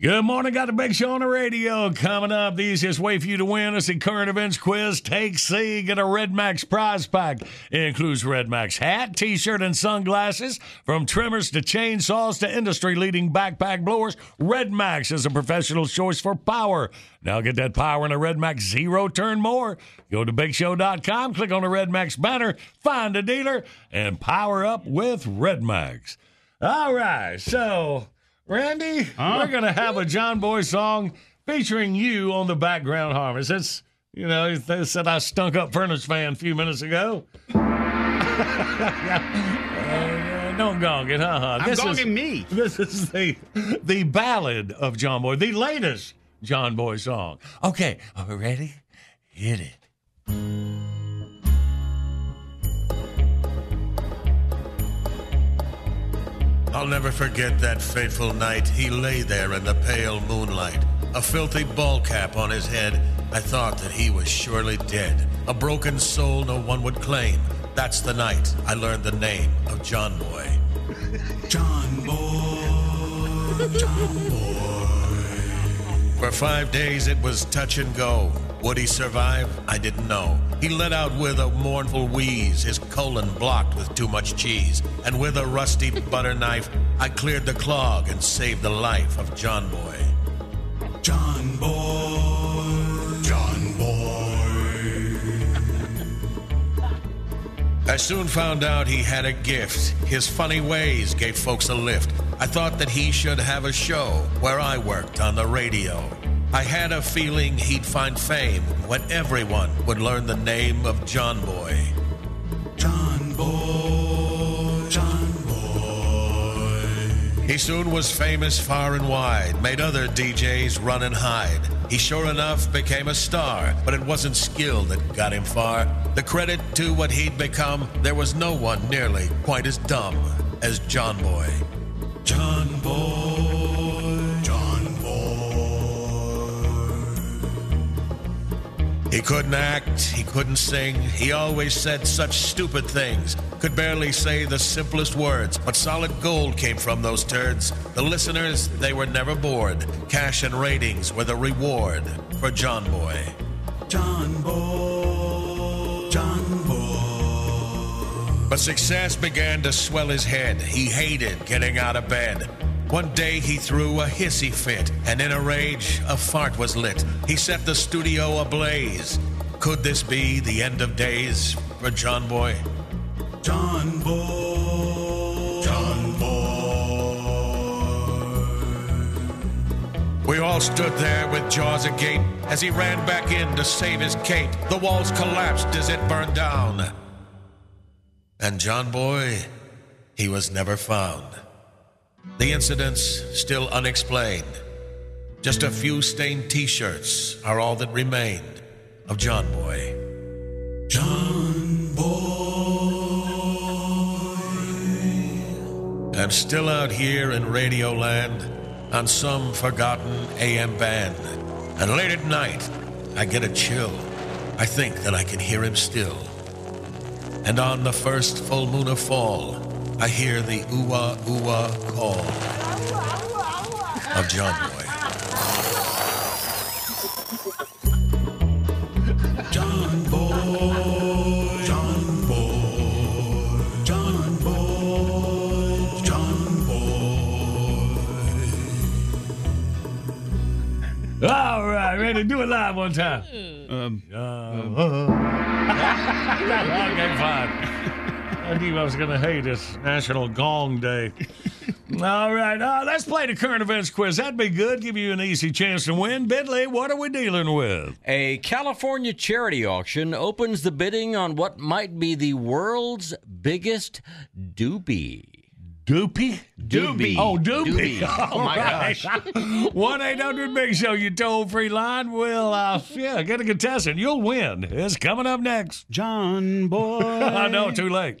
Good morning. Got the big show on the radio coming up. The easiest way for you to win is the current events quiz. Take C. Get a Red Max prize pack. It includes Red Max hat, t-shirt, and sunglasses. From trimmers to chainsaws to industry-leading backpack blowers, Red Max is a professional choice for power. Now get that power in a Red Max Zero Turn Mower. Go to BigShow.com, click on the Red Max banner, find a dealer, and power up with Red Max. All right, so Randy, we're gonna have a John Boy song featuring you on the background harmonies. That's you know they said I stunk up Furnace Face a few minutes ago. Uh, don't gong it, huh? huh? I'm This is- me. This is the the ballad of John Boy, the latest John Boy song. Okay, are we ready? Hit it. I'll never forget that fateful night. He lay there in the pale moonlight, a filthy ball cap on his head. I thought that he was surely dead. A broken soul no one would claim. That's the night I learned the name of John Boy. John Boy, John Boy. For five days it was touch and go. Would he survive? I didn't know. He let out with a mournful wheeze, his colon blocked with too much cheese. And with a rusty butter knife, I cleared the clog and saved the life of John Boy. John Boy, John Boy. I soon found out he had a gift. His funny ways gave folks a lift. I thought that he should have a show where I worked on the radio. I had a feeling he'd find fame when everyone would learn the name of John Boy. John Boy, John Boy. He soon was famous far and wide, made other DJs run and hide. He sure enough became a star, but it wasn't skill that got him far. The credit to what he'd become, there was no one nearly quite as dumb as John Boy. John He couldn't act, he couldn't sing, he always said such stupid things. Could barely say the simplest words, but solid gold came from those turds. The listeners, they were never bored. Cash and ratings were the reward for John Boy. John Boy, John Boy. But success began to swell his head. He hated getting out of bed. One day he threw a hissy fit, and in a rage, a fart was lit. He set the studio ablaze. Could this be the end of days for John Boy? John Boy. John Boy. We all stood there with jaws agape as he ran back in to save his cape. The walls collapsed as it burned down. And John Boy, he was never found. The incidents still unexplained. Just a few stained t shirts are all that remained of John Boy. John Boy. And still out here in Radio Land on some forgotten AM band. And late at night, I get a chill. I think that I can hear him still. And on the first full moon of fall, I hear the ooh-ah, ooh-ah call of John Boy. John Boy. John Boy. John Boy. John Boy. All right, ready? To do it live one time. Um, okay, fine. I knew I was going to hate this National Gong Day. All right, uh, let's play the current events quiz. That'd be good. Give you an easy chance to win. Bidley, what are we dealing with? A California charity auction opens the bidding on what might be the world's biggest doobie. Doopy? Doobie. Oh, doopy. Doobie. Oh, my gosh. 1 800 Big Show, you toll free line. We'll, uh, yeah, get a contestant. You'll win. It's coming up next. John Boy. I know, too late.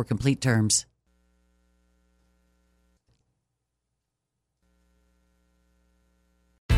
complete terms.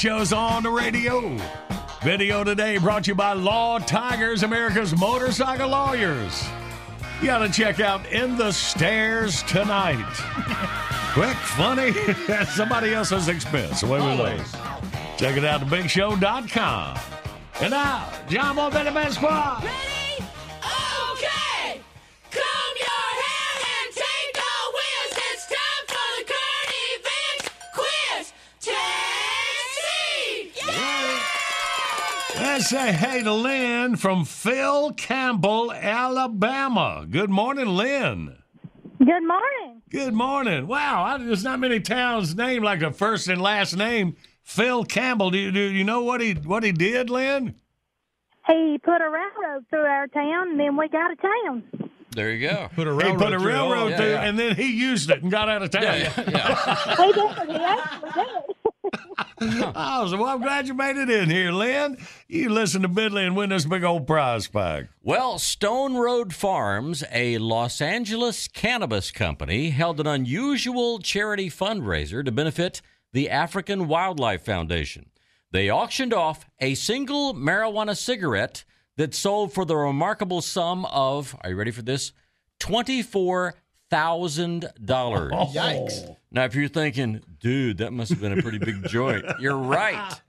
Show's on the radio. Video today brought to you by Law Tigers, America's motorcycle lawyers. You got to check out In the Stairs tonight. Quick, funny, at somebody else's expense. Away we go. Check it out at bigshow.com. And now, John Boy Man Squad. Say hey to Lynn from Phil Campbell, Alabama. Good morning, Lynn. Good morning. Good morning. Wow, I, there's not many towns named like a first and last name. Phil Campbell. Do you, do you know what he what he did, Lynn? He put a railroad through our town, and then we got a town. There you go. Put a railroad, he put a railroad through, and then he used it and got out of town. he did. He actually did. So well, I'm glad you made it in here, Lynn. You listen to Bidley and win this big old prize pack. Well, Stone Road Farms, a Los Angeles cannabis company, held an unusual charity fundraiser to benefit the African Wildlife Foundation. They auctioned off a single marijuana cigarette that sold for the remarkable sum of, are you ready for this? $24,000. Yikes. Now, if you're thinking, dude, that must have been a pretty big joint, you're right.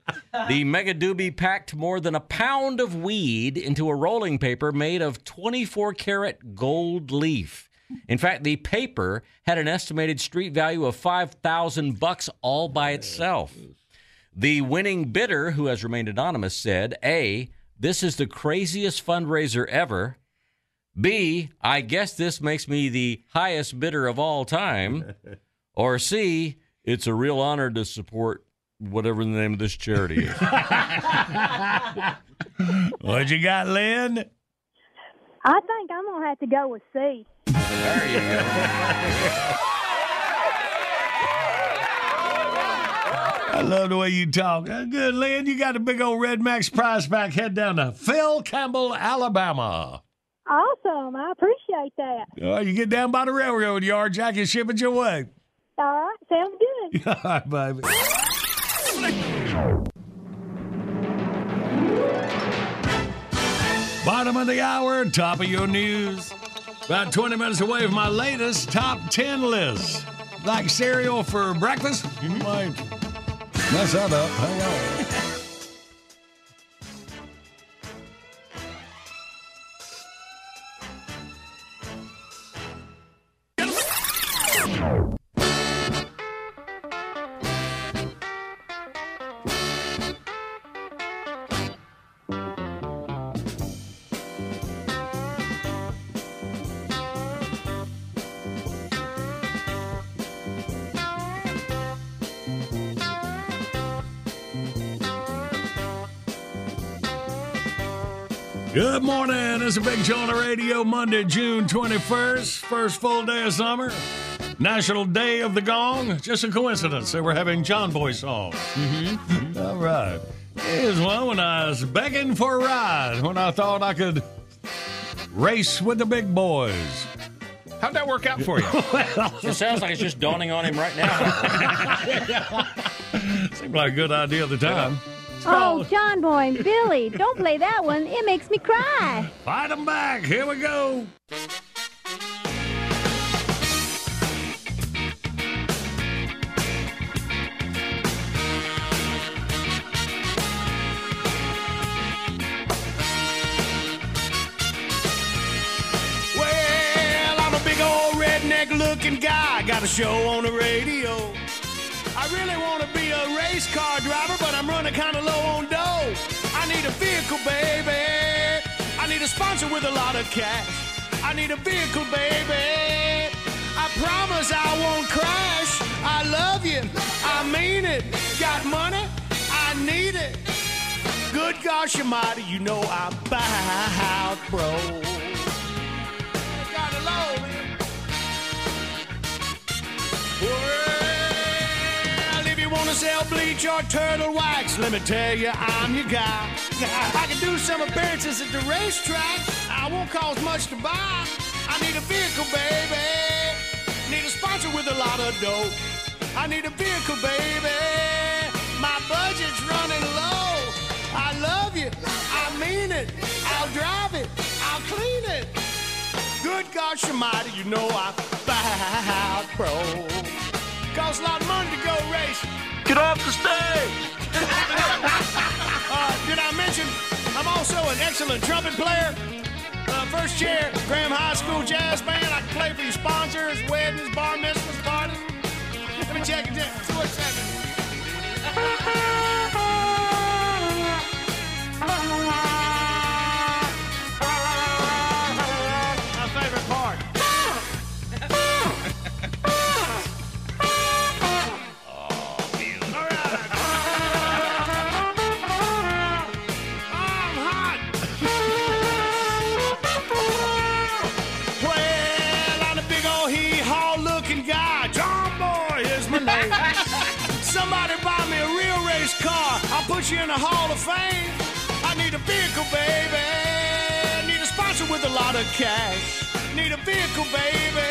The Mega Doobie packed more than a pound of weed into a rolling paper made of 24 karat gold leaf. In fact, the paper had an estimated street value of 5,000 bucks all by oh, itself. The winning bidder, who has remained anonymous, said, A, this is the craziest fundraiser ever. B, I guess this makes me the highest bidder of all time. Or C, it's a real honor to support whatever the name of this charity is. what you got, Lynn? I think I'm gonna have to go with C. There you go. I love the way you talk. Uh, Good, Lynn. You got a big old Red Max prize pack. Head down to Phil Campbell, Alabama. Awesome. I appreciate that. Oh, you get down by the railroad yard, Jack, and ship it your way. All right. Sounds good. All right, baby. Bottom of the hour, top of your news. About 20 minutes away from my latest top 10 list. Like cereal for breakfast? You might mess that up. Hang on. Good morning. This is Big Show on the radio, Monday, June 21st, first full day of summer. National Day of the Gong. Just a coincidence that we're having John Boy songs. Mm-hmm. All right. Here's one when I was begging for a ride when I thought I could race with the big boys. How'd that work out for you? well, It sounds like it's just dawning on him right now. seemed like a good idea at the time. Oh, oh, John Boy and Billy, don't play that one. It makes me cry. Fight them back. Here we go. Well, I'm a big old redneck looking guy. Got a show on the radio. I really want to be a race car driver, but I'm running kind of low on dough. I need a vehicle, baby. I need a sponsor with a lot of cash. I need a vehicle, baby. I promise I won't crash. I love you. I mean it. Got money? I need it. Good gosh almighty, you know I'm about broke. Got it low, man. Well, to sell bleach or turtle wax, let me tell you, I'm your guy. I can do some appearances at the racetrack. I won't cost much to buy. I need a vehicle, baby. Need a sponsor with a lot of dough. I need a vehicle, baby. My budget's running low. I love you. I mean it. I'll drive it. I'll clean it. Good gosh almighty, you know I'm about broke. Costs a lot of money to go race. Get off the stage! uh, did I mention I'm also an excellent trumpet player? Uh, first chair, Graham High School Jazz Band. I can play for your sponsors, weddings, bar mitzvahs, parties. Let me check it out. See what's happening. Put you in the Hall of Fame. I need a vehicle, baby. Need a sponsor with a lot of cash. Need a vehicle, baby.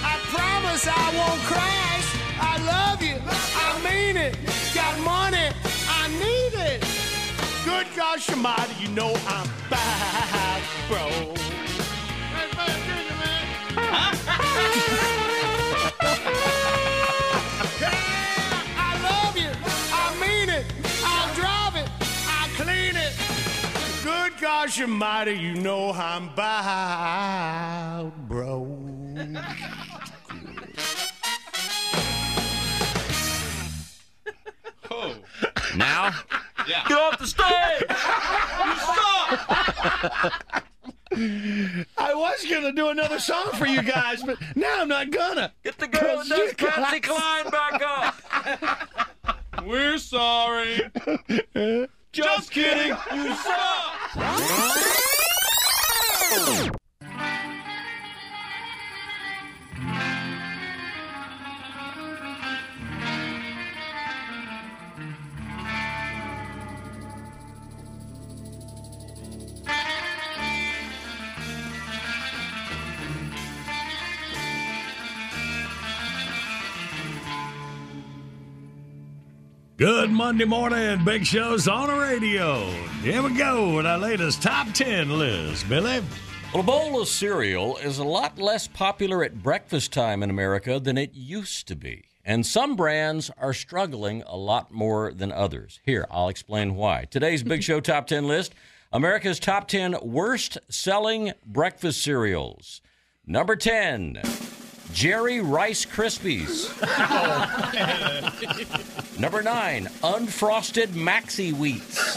I promise I won't crash. I love you. I mean it. Got money. I need it. Good gosh almighty, you know I'm bad, bro. I Good gosh almighty, you know I'm bad, bro. Oh. Now, Yeah. get off the stage. I was gonna do another song for you guys, but now I'm not gonna. Get the girl with that Patsy Cline back up. We're sorry. Just kidding. You suck. Good Monday morning, Big Show's on the radio. Here we go with our latest top 10 list. Billy? Well, a bowl of cereal is a lot less popular at breakfast time in America than it used to be. And some brands are struggling a lot more than others. Here, I'll explain why. Today's Big Show Top 10 list America's top 10 worst selling breakfast cereals. Number 10, Jerry Rice Krispies. Number 9, Unfrosted Maxi Wheats.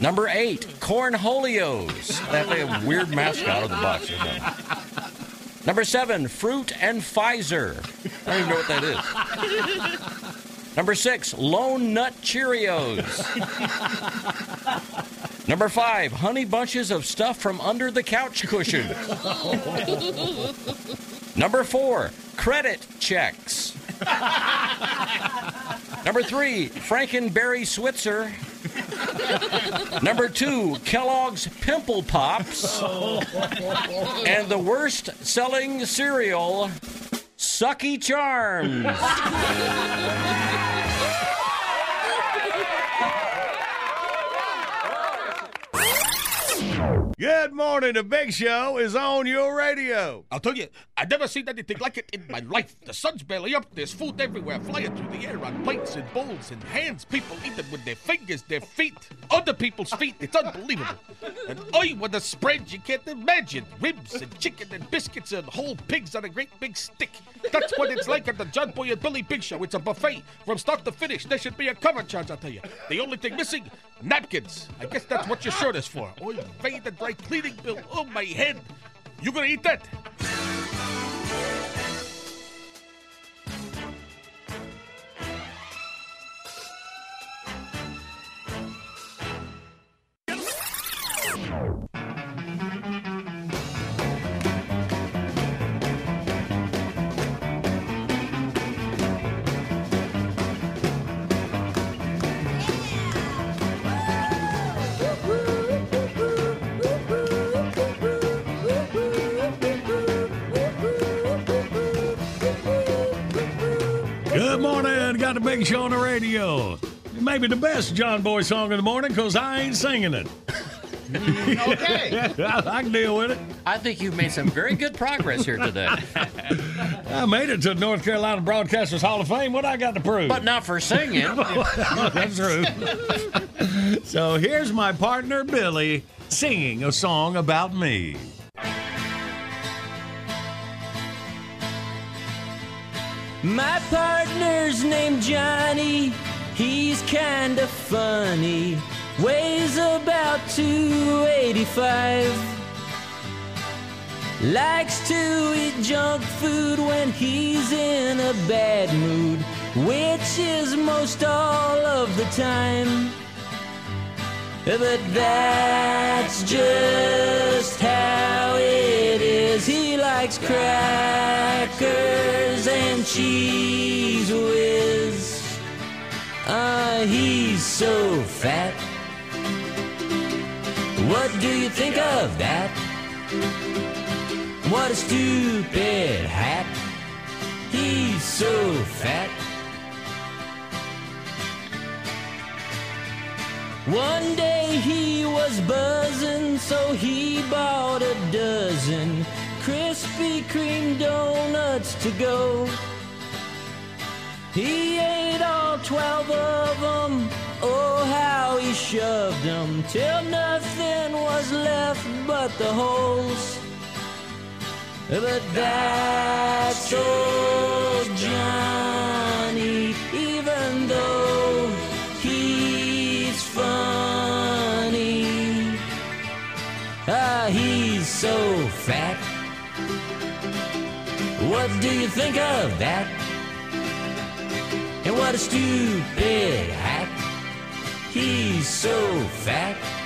Number 8, Cornholios. That's a weird mascot of the box. Number 7, Fruit and Pfizer. I don't even know what that is. Number 6, Lone Nut Cheerios. Number 5, Honey Bunches of Stuff from Under the Couch Cushion. Number 4, Credit Checks. Number 3, Frankenberry Switzer. Number 2, Kellogg's Pimple Pops. And the worst selling cereal, Sucky Charms. Good morning. The Big Show is on your radio. I'll tell you, I've never seen anything like it in my life. The sun's barely up. There's food everywhere, flying through the air on plates and bowls and hands. People eat it with their fingers, their feet, other people's feet. It's unbelievable. And oi, with the spread, you can't imagine. Ribs and chicken and biscuits and whole pigs on a great big stick. That's what it's like at the John Boy and Billy Big Show. It's a buffet from start to finish. There should be a cover charge, I'll tell you. The only thing missing, napkins. I guess that's what your shirt is for. Oi, vey, the cleaning bill. Oh, my head. You gonna eat that? Got the Big Show on the radio. Maybe the best John Boy song in the morning because I ain't singing it. Mm, okay. I can deal with it. I think you've made some very good progress here today. I made it to the North Carolina Broadcasters Hall of Fame. What I got to prove? But not for singing. That's true. so here's my partner, Billy, singing a song about me. My partner's named Johnny. He's kinda funny. Weighs about 285. Likes to eat junk food when he's in a bad mood, which is most all of the time. But that's just how it is. He likes crackers and cheese whiz. Ah, he's so fat. What do you think of that? What a stupid hat. He's so fat. One day he was buzzing, so he bought a dozen Krispy Kreme donuts to go. He ate all twelve of them. Oh, how he shoved them till nothing was left but the holes. But that's old Johnny, even though so fat. What do you think of that? And what a stupid hack. He's so fat.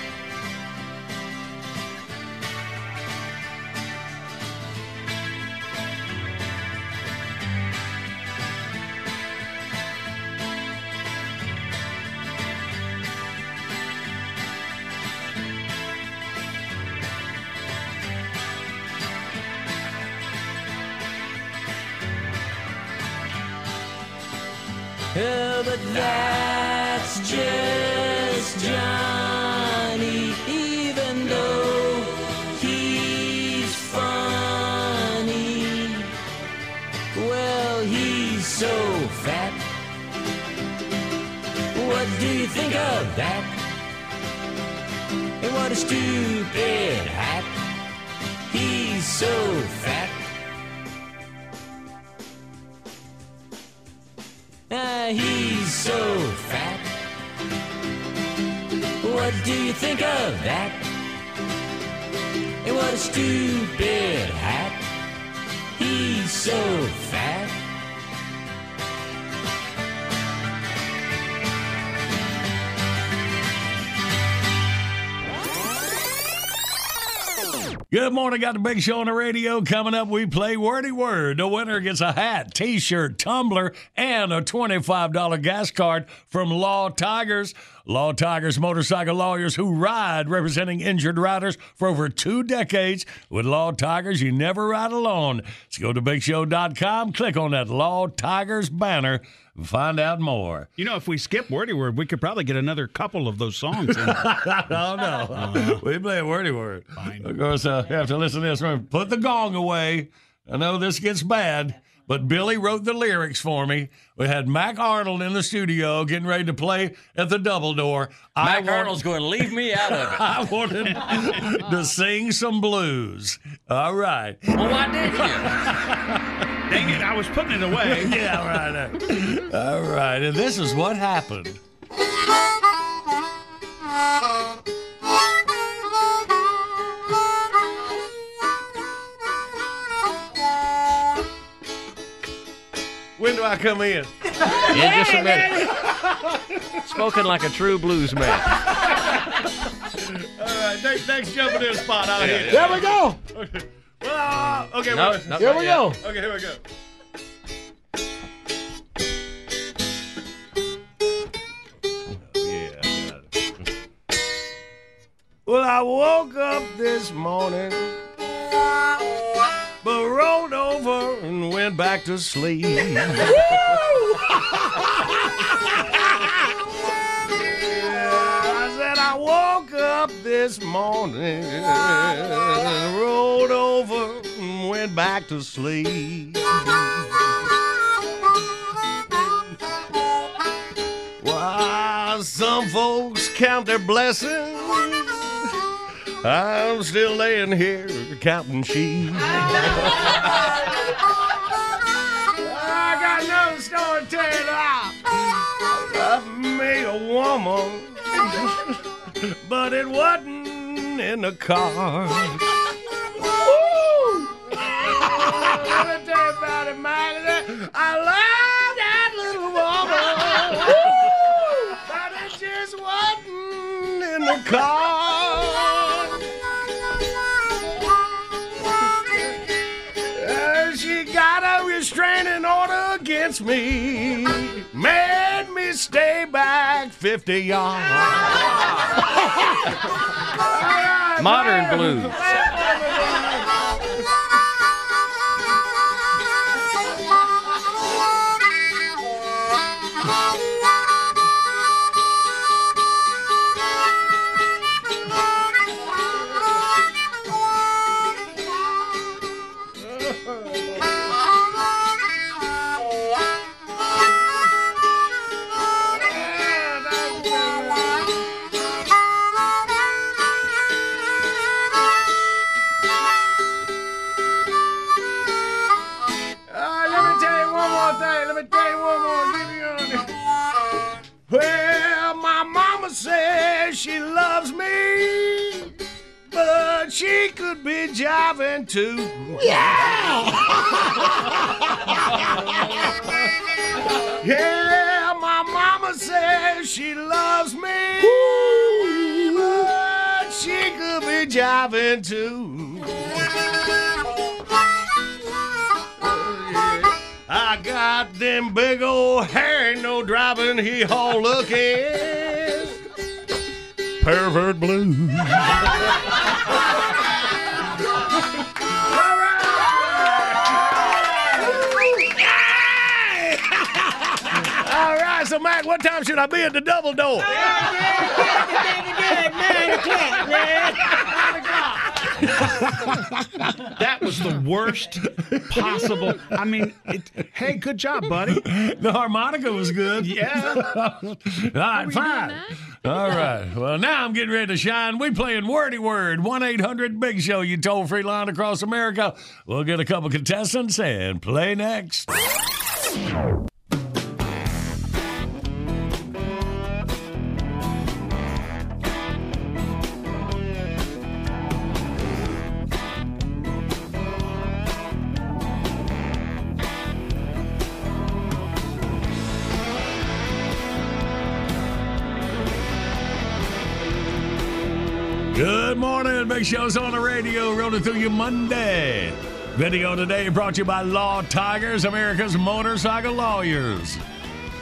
Oh, but that's just Johnny, even though he's funny. Well, he's so fat. What do you think of that? And what a stupid hat. He's so fat. Ah, he's so fat. What do you think of that? And what a stupid hat. He's so fat. Good morning. Got the big show on the radio. Coming up, we play Wordy Word. The winner gets a hat, t shirt, tumbler, and a $25 gas card from Law Tigers. Law Tigers motorcycle lawyers who ride representing injured riders for over two decades. With Law Tigers, you never ride alone. Let's go to bigshow.com, click on that Law Tigers banner, find out more. You know, if we skip Wordy Word, we could probably get another couple of those songs. In. oh no, we play a wordy word. Of course, uh, you have to listen to this. Remember, Put the gong away. I know this gets bad, but Billy wrote the lyrics for me. We had Mac Arnold in the studio getting ready to play at the Double Door. Mac want- Arnold's going to leave me out of it. I wanted to sing some blues. All right. Well, why did you? Dang it, I was putting it away. yeah, right. All right, and this is what happened. When do I come in? In just a minute. Spoken like a true blues man. All right, next, next jump in this spot. I'll hit. There we go. Okay. Uh, okay. No, wait. no, Here we yet. go. Okay, here we go. Yeah, I got it. Well, I woke up this morning, but rolled over and went back to sleep. woke up this morning, rolled over and went back to sleep. Why, some folks count their blessings. I'm still laying here counting sheep. I got another story to tell. Love me a woman, but it wasn't in the car. I love that little woman, but it just wasn't in the car. Uh, she got a restraining order against me stay back 50 yards. Modern blues. Too. Yeah! yeah, my mama says she loves me, but she could be jiving too. I got them big old hair, no driving he haul looking. Pervert blues. All right, so Mac, what time should I be at the double door? that was the worst possible. I mean, it, hey, good job, buddy. The harmonica was good. Yeah. All right, fine. All right. Well, now I'm getting ready to shine. We playing Wordy Word, 1 800 Big Show, you toll free line across America. We'll get a couple contestants and play next. Show's on the radio, rolling through you Monday. Video today brought to you by Law Tigers, America's motorcycle lawyers.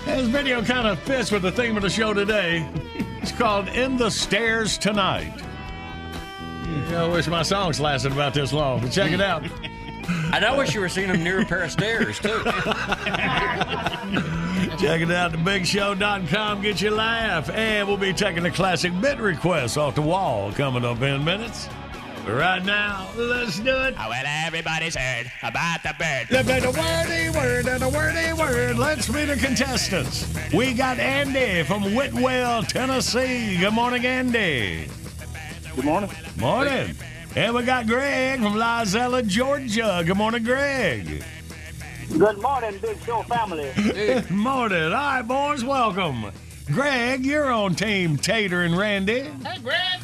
This video kind of fits with the theme of the show today. It's called In the Stairs Tonight. I wish my songs lasted about this long, but check it out. And I wish you were seeing them near a pair of stairs, too. Check it out, at thebigshow.com. Get your laugh. And we'll be taking the classic bit requests off the wall coming up in minutes. But right now, let's do it. Oh, well, everybody's heard about the bird. The bit of wordy word and a wordy word. Let's meet the contestants. We got Andy from Whitwell, Tennessee. Good morning, Andy. Good morning. Morning. And we got Greg from Lizella, Georgia. Good morning, Greg. Good morning, Big Show family. Good morning. All right, boys, welcome. Greg, you're on Team Tater and Randy. Hey, Greg.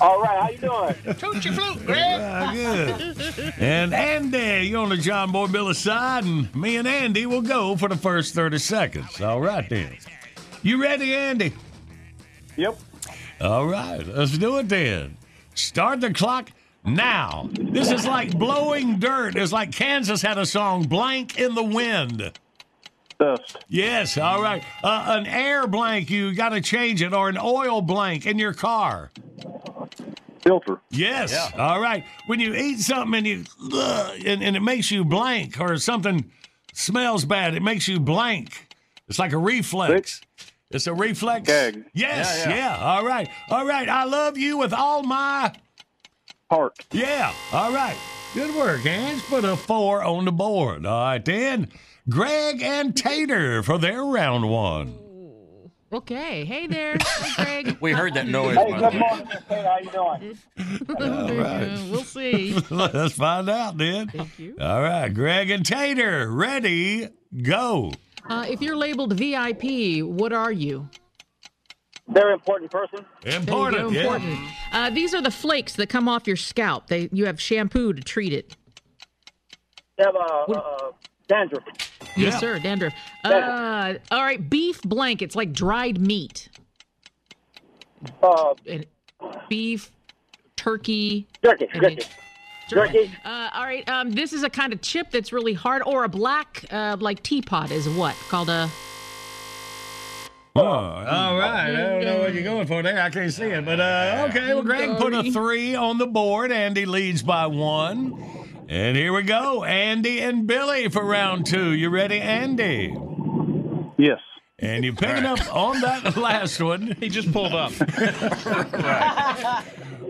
All right, how you doing? Toot your flute, Greg. Ah, good. And Andy, you're on the John Boy Billy side, and me and Andy will go for the first 30 seconds. All right, then. You ready, Andy? Yep. All right, let's do it then. Start the clock now. This is like blowing dirt. It's like Kansas had a song, Blank in the Wind. Dust. Yes, all right. Uh, an air blank, you got to change it, or an oil blank in your car. Filter. Yes. All right. When you eat something and you ugh, and, and it makes you blank, or something smells bad, it makes you blank. It's like a reflex. It's a reflex. Gag. Yes. Yeah, Yeah, yeah. All right. All right. I love you with all my heart. Yeah. All right. Good work, Hans. Put a four on the board. All right, then. Greg and Tater for their round one. Okay. Hey there. Hey, Greg. We heard that noise. Hey, by good the morning, Miss Taylor. How you doing? All right. we'll see. Let's find out then. Thank you. All right, Greg and Tater, ready, go. Uh, if you're labeled VIP, what are you? Very important person. Important, There you go, yeah. important. Uh, these are the flakes that come off your scalp. They you have shampoo to treat it. You have uh, uh, dandruff. Yes, Yeah. sir. Dandruff. Uh, all right. Beef blank. It's like dried meat. Uh, And beef, turkey. Jerky, and jerky. Jerky. Uh, all right. Um, this is a kind of chip that's really hard, or a black, uh, like teapot is what called a. Oh, all right. I don't know what you're going for there. I can't see it. But uh, okay, well, Greg put a three on the board. Andy leads by one. And here we go. Andy and Billy for round two. You ready, Andy? Yes. And you're picking up on that last one. He just pulled up.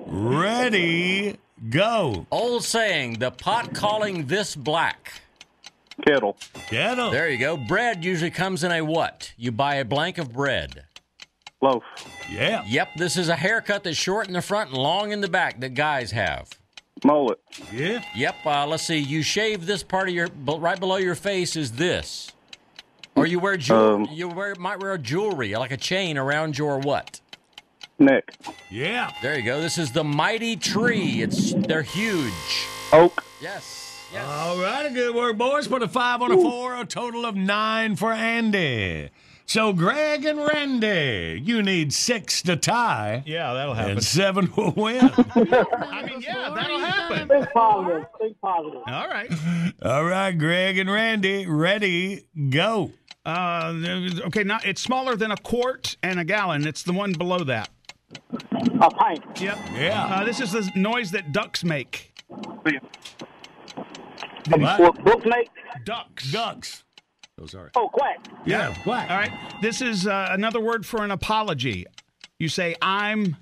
Ready, go. Old saying, the pot calling this black. Kettle. Kettle. There you go. Bread usually comes in a what? You buy a blank of bread. Loaf. Yeah. Yep, this is a haircut that's short in the front and long in the back that guys have. Mullet. Yeah. Yep, uh, let's see. You shave this part of your, but right below your face is this. Or you wear jewel- Um, you wear might wear jewelry like a chain around your what? Neck. Yeah. There you go. This is the mighty tree. It's they're huge. Oak. Yes. All right, good work, boys. Put a five on a four, a total of nine for Andy. So, Greg and Randy, you need six to tie. Yeah, that'll happen. And seven will win. I mean, yeah, that'll happen. Think positive. Think positive. All right. All right, Greg and Randy, ready, go. Uh, okay, now it's smaller than a quart and a gallon. It's the one below that. A pint. Yep. Yeah. Uh, this is the noise that ducks make. Book, book make. Ducks. Ducks. Those are. Oh, quack. Yeah, quack. All right. This is uh, another word for an apology. You say, I'm.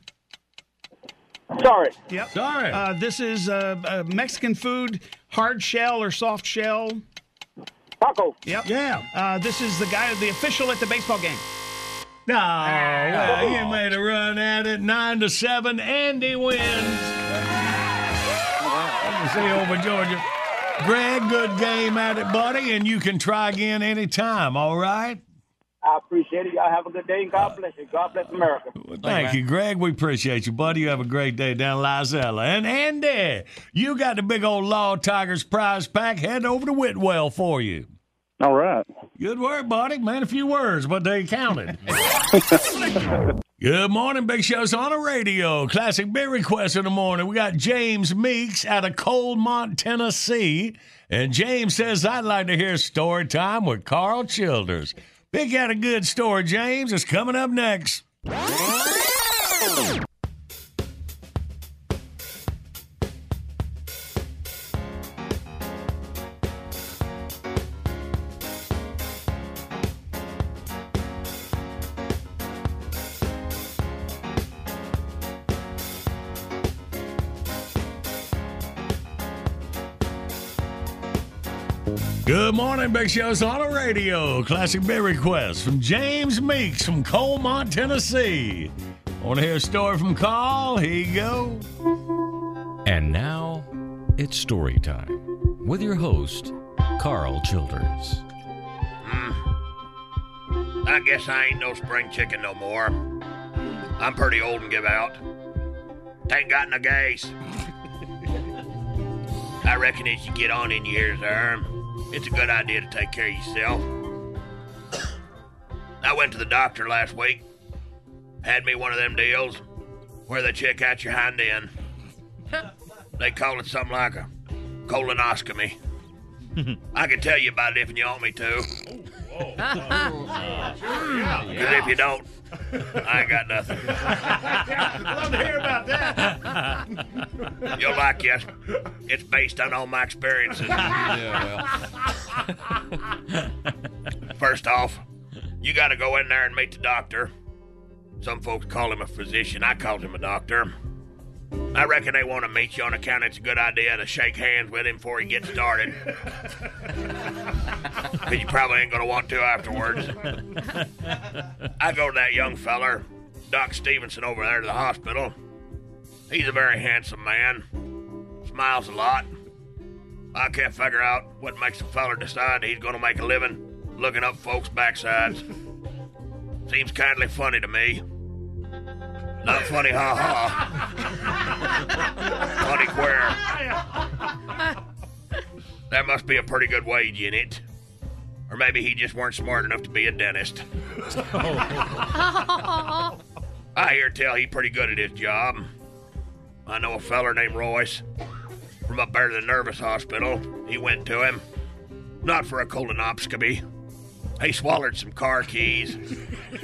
Sorry. Yep. Sorry. Uh, this is uh, uh, Mexican food, hard shell or soft shell. Taco. Yep. Yeah. Uh, this is the guy, the official at the baseball game. No, well, you made a run at it. Nine to seven. Andy wins. Let me see over Georgia. Greg, good game at it, buddy, and you can try again anytime, all right? I appreciate it. Y'all have a good day and God uh, bless you. God bless America. Thank you, Greg. We appreciate you, buddy. You have a great day down in Lizella. And Andy, you got the big old Law Tigers prize pack. Head over to Whitwell for you. All right. Good work, buddy. Man, a few words, but they counted. Good morning, Big Show's on the radio. Classic beer request in the morning. We got James Meeks out of Coalmont, Tennessee. And James says, I'd like to hear story time with Carl Childers. Big got a good story, James. It's coming up next. Good morning, Big Show's on the radio. Classic beer request from James Meeks from Coalmont, Tennessee. Want to hear a story from Carl? Here you go. And now it's story time with your host, Carl Childers. Hmm. I guess I ain't no spring chicken no more. I'm pretty old and give out. Ain't got no gas. I reckon as you get on in years there, it's a good idea to take care of yourself. I went to the doctor last week. Had me one of them deals where they check out your hind end. They call it something like a colonoscopy. I can tell you about it if you want me to. Oh, because if you don't, I ain't got nothing. Love to hear about that. You'll like it. It's based on all my experiences. Yeah, well. First off, you got to go in there and meet the doctor. Some folks call him a physician. I called him a doctor. I reckon they want to meet you on account it's a good idea to shake hands with him before he gets started. Because you probably ain't going to want to afterwards. I go to that young feller, Doc Stevenson, over there to the hospital. He's a very handsome man, smiles a lot. I can't figure out what makes a feller decide he's going to make a living looking up folks' backsides. Seems kindly funny to me. Not funny, ha ha. funny queer. There must be a pretty good wage in it. Or maybe he just weren't smart enough to be a dentist. I hear tell he pretty good at his job. I know a feller named Royce from up there to the nervous hospital. He went to him. Not for a colonoscopy. He swallowed some car keys,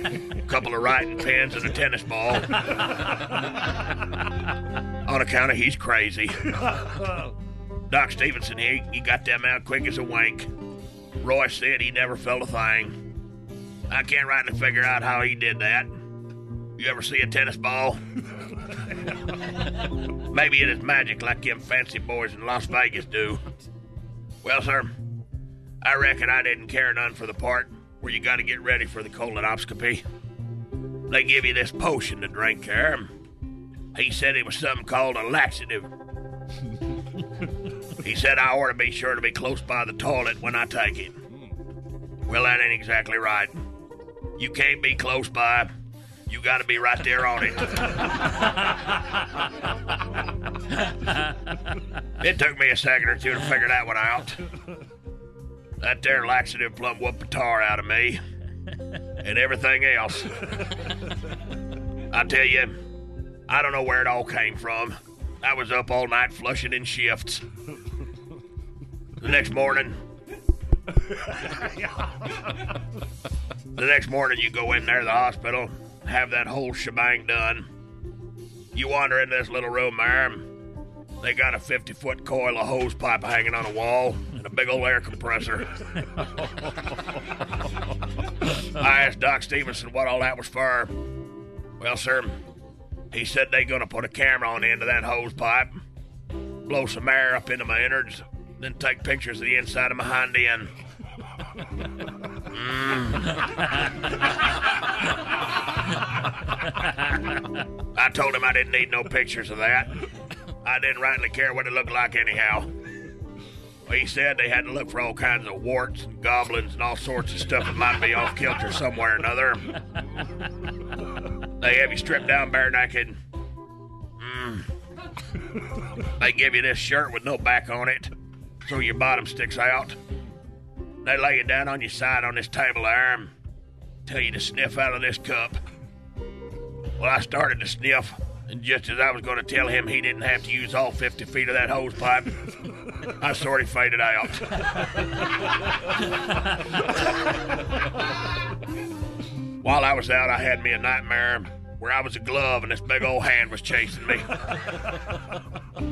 a couple of writing pens, and a tennis ball. On account of he's crazy. Doc Stevenson, he, he got them out quick as a wink. Roy said he never felt a thing. I can't rightly figure out how he did that. You ever see a tennis ball? Maybe it is magic like them fancy boys in Las Vegas do. Well, sir, I reckon I didn't care none for the part where you got to get ready for the colonoscopy. They give you this potion to drink here. He said it was something called a laxative. he said I ought to be sure to be close by the toilet when I take it. Well, that ain't exactly right. You can't be close by. You gotta be right there on it. it took me a second or two to figure that one out. That there laxative plumb whooped the tar out of me. And everything else. I tell you, I don't know where it all came from. I was up all night flushing in shifts. The next morning, the next morning you go in there to the hospital, have that whole shebang done. You wander in this little room there. They got a 50 foot coil of hose pipe hanging on a wall and a big old air compressor. I asked Doc Stevenson what all that was for. Well, sir, he said they're gonna put a camera on the end of that hose pipe, blow some air up into my innards, then take pictures of the inside of my hind end. Mm. I told him I didn't need no pictures of that. I didn't rightly care what it looked like anyhow. He said they had to look for all kinds of warts and goblins and all sorts of stuff that might be off kilter somewhere or another. They have you stripped down bare naked. Mm. They give you this shirt with no back on it, so your bottom sticks out. They lay you down on your side on this table there, tell you to sniff out of this cup. Well, I started to sniff, and just as I was going to tell him he didn't have to use all 50 feet of that hose pipe, I sort of faded out. While I was out, I had me a nightmare where I was a glove and this big old hand was chasing me.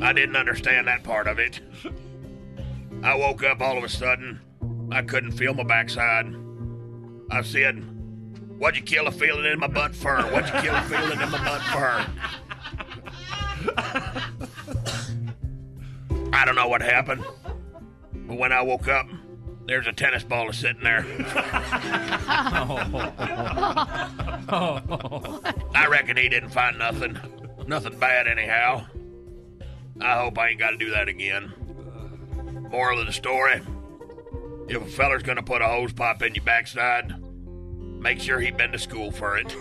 I didn't understand that part of it. I woke up all of a sudden. I couldn't feel my backside. I said, What'd you kill a feeling in my butt for? What'd you kill a feeling in my butt for? I don't know what happened. But when I woke up, there's a tennis ball sitting there. I reckon he didn't find nothing. Nothing bad, anyhow. I hope I ain't got to do that again. Moral of the story if a feller's gonna put a hose pipe in your backside, make sure he been to school for it.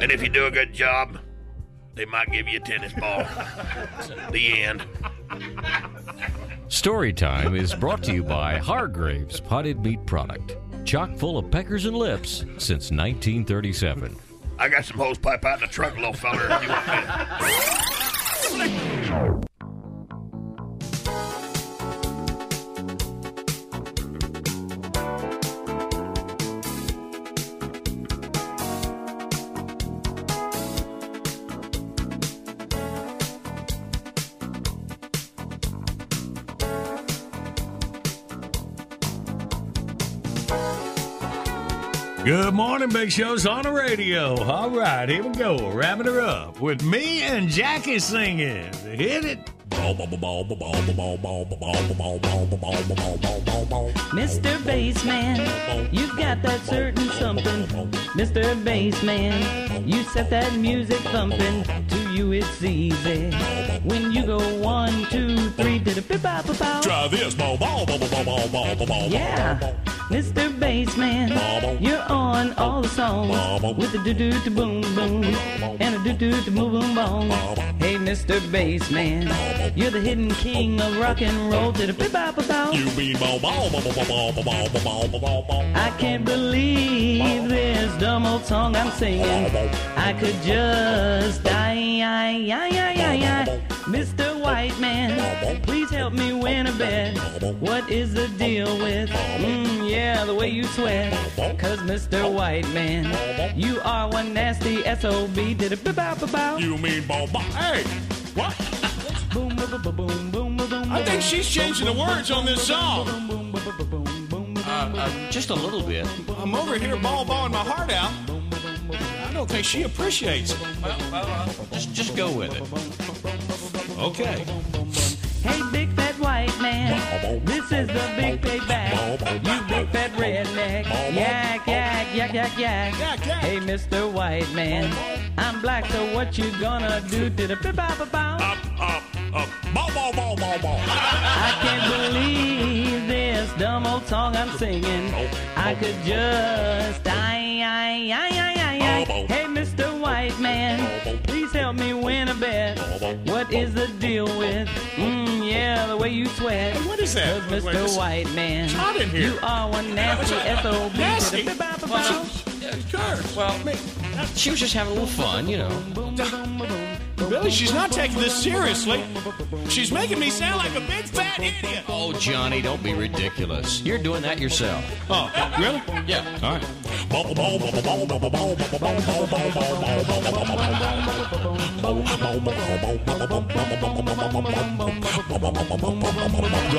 and if you do a good job, they might give you a tennis ball. the end. Story time is brought to you by Hargrave's Potted Meat Product, chock full of peckers and lips since 1937. I got some hose pipe out in the truck, little feller. Good morning, Big Show's on the radio. All right, here we go. Wrapping her up with me and Jackie singing. Hit it. Mr. Bassman, you've got that certain something. Mr. Bassman, you set that music thumping. To you it's easy. When you go one, two, three, did a bip bop bop. Try this. Bow, bow, bow, bow, bow, bow, bow, bow. Yeah, Mr. Bassman, you're on all the songs with the do do do boom boom and a do do do boom boom boom. Hey, Mr. Bassman, you're the hidden king of rock and roll. Did a bip bop bop. You mean bow, bow, bow, bow, bow, bow, bow, bow, bow, bow, bow. I can't believe this dumb old song I'm singing. I could just die. I, I, I, I, I. Mr. White Man, please help me win a bet. What is the deal with, mm, yeah, the way you sweat? Cause Mr. White Man, you are one nasty SOB. Did it bow bow bow? You mean bow, bow. Hey, what? Boom, boom, boom, boom, boom, boom, boom. I think she's changing the words on this song. Uh, uh, just a little bit. I'm over here ball balling my heart out. I don't think she appreciates it. Well, well, uh, just, just go with it. Okay. Hey, big fat white man, this is the big payback. You big fat redneck, yak, yak, yak, yak, yak. Hey, Mr. White Man, I'm black, so what you gonna do to the bip bop bop? Up, up, Uh, ball, ball, ball, ball, ball. I can't believe this dumb old song I'm singing. I could just I I I I I I. Hey, Mr. White Man, please help me win a bet. What is the deal with? Mmm, yeah, the way you sweat. what is that? 'Cause Wait, Mr. this- White Man, It's hot in here. you are one nasty SOB. Nasty? Ba-ba-ba-ba. Well, she was just having a little fun, you know. Billy, she's not taking this seriously. She's making me sound like a big fat idiot. Oh, Johnny, don't be ridiculous. You're doing that yourself. Oh, really? Yeah. All right. Do I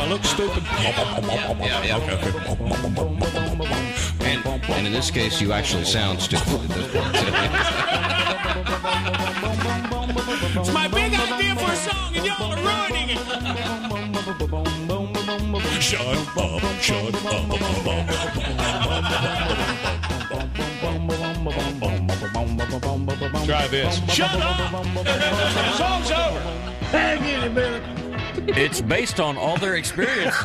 look stupid? Yeah, yeah, yeah. And, and in this case, you actually sound stupid at this point. It's my big idea for a song, and y'all are ruining it. Shut up, shut up. Try this. Shut up! Song's over. Hey, get it, Billy. It's based on all their experience.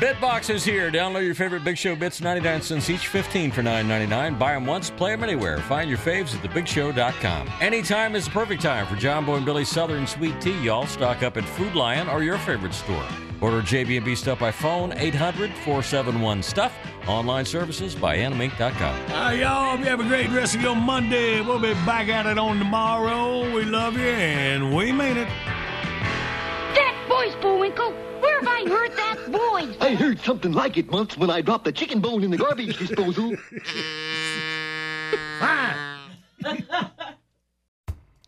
Bitbox is here. Download your favorite Big Show bits, 99 cents each, 15 for 9.99. Buy them once, play them anywhere. Find your faves at thebigshow.com. Anytime is the perfect time for John Boy and Billy's Southern Sweet Tea, y'all. Stock up at Food Lion or your favorite store. Order JB&B stuff by phone, 800-471-STUFF. Online services by animink.com. Uh, y'all, hope you have a great rest of your Monday. We'll be back at it on tomorrow. We love you, and we mean it. That voice, Bullwinkle. Where have I heard that voice? I heard something like it once when I dropped a chicken bone in the garbage disposal.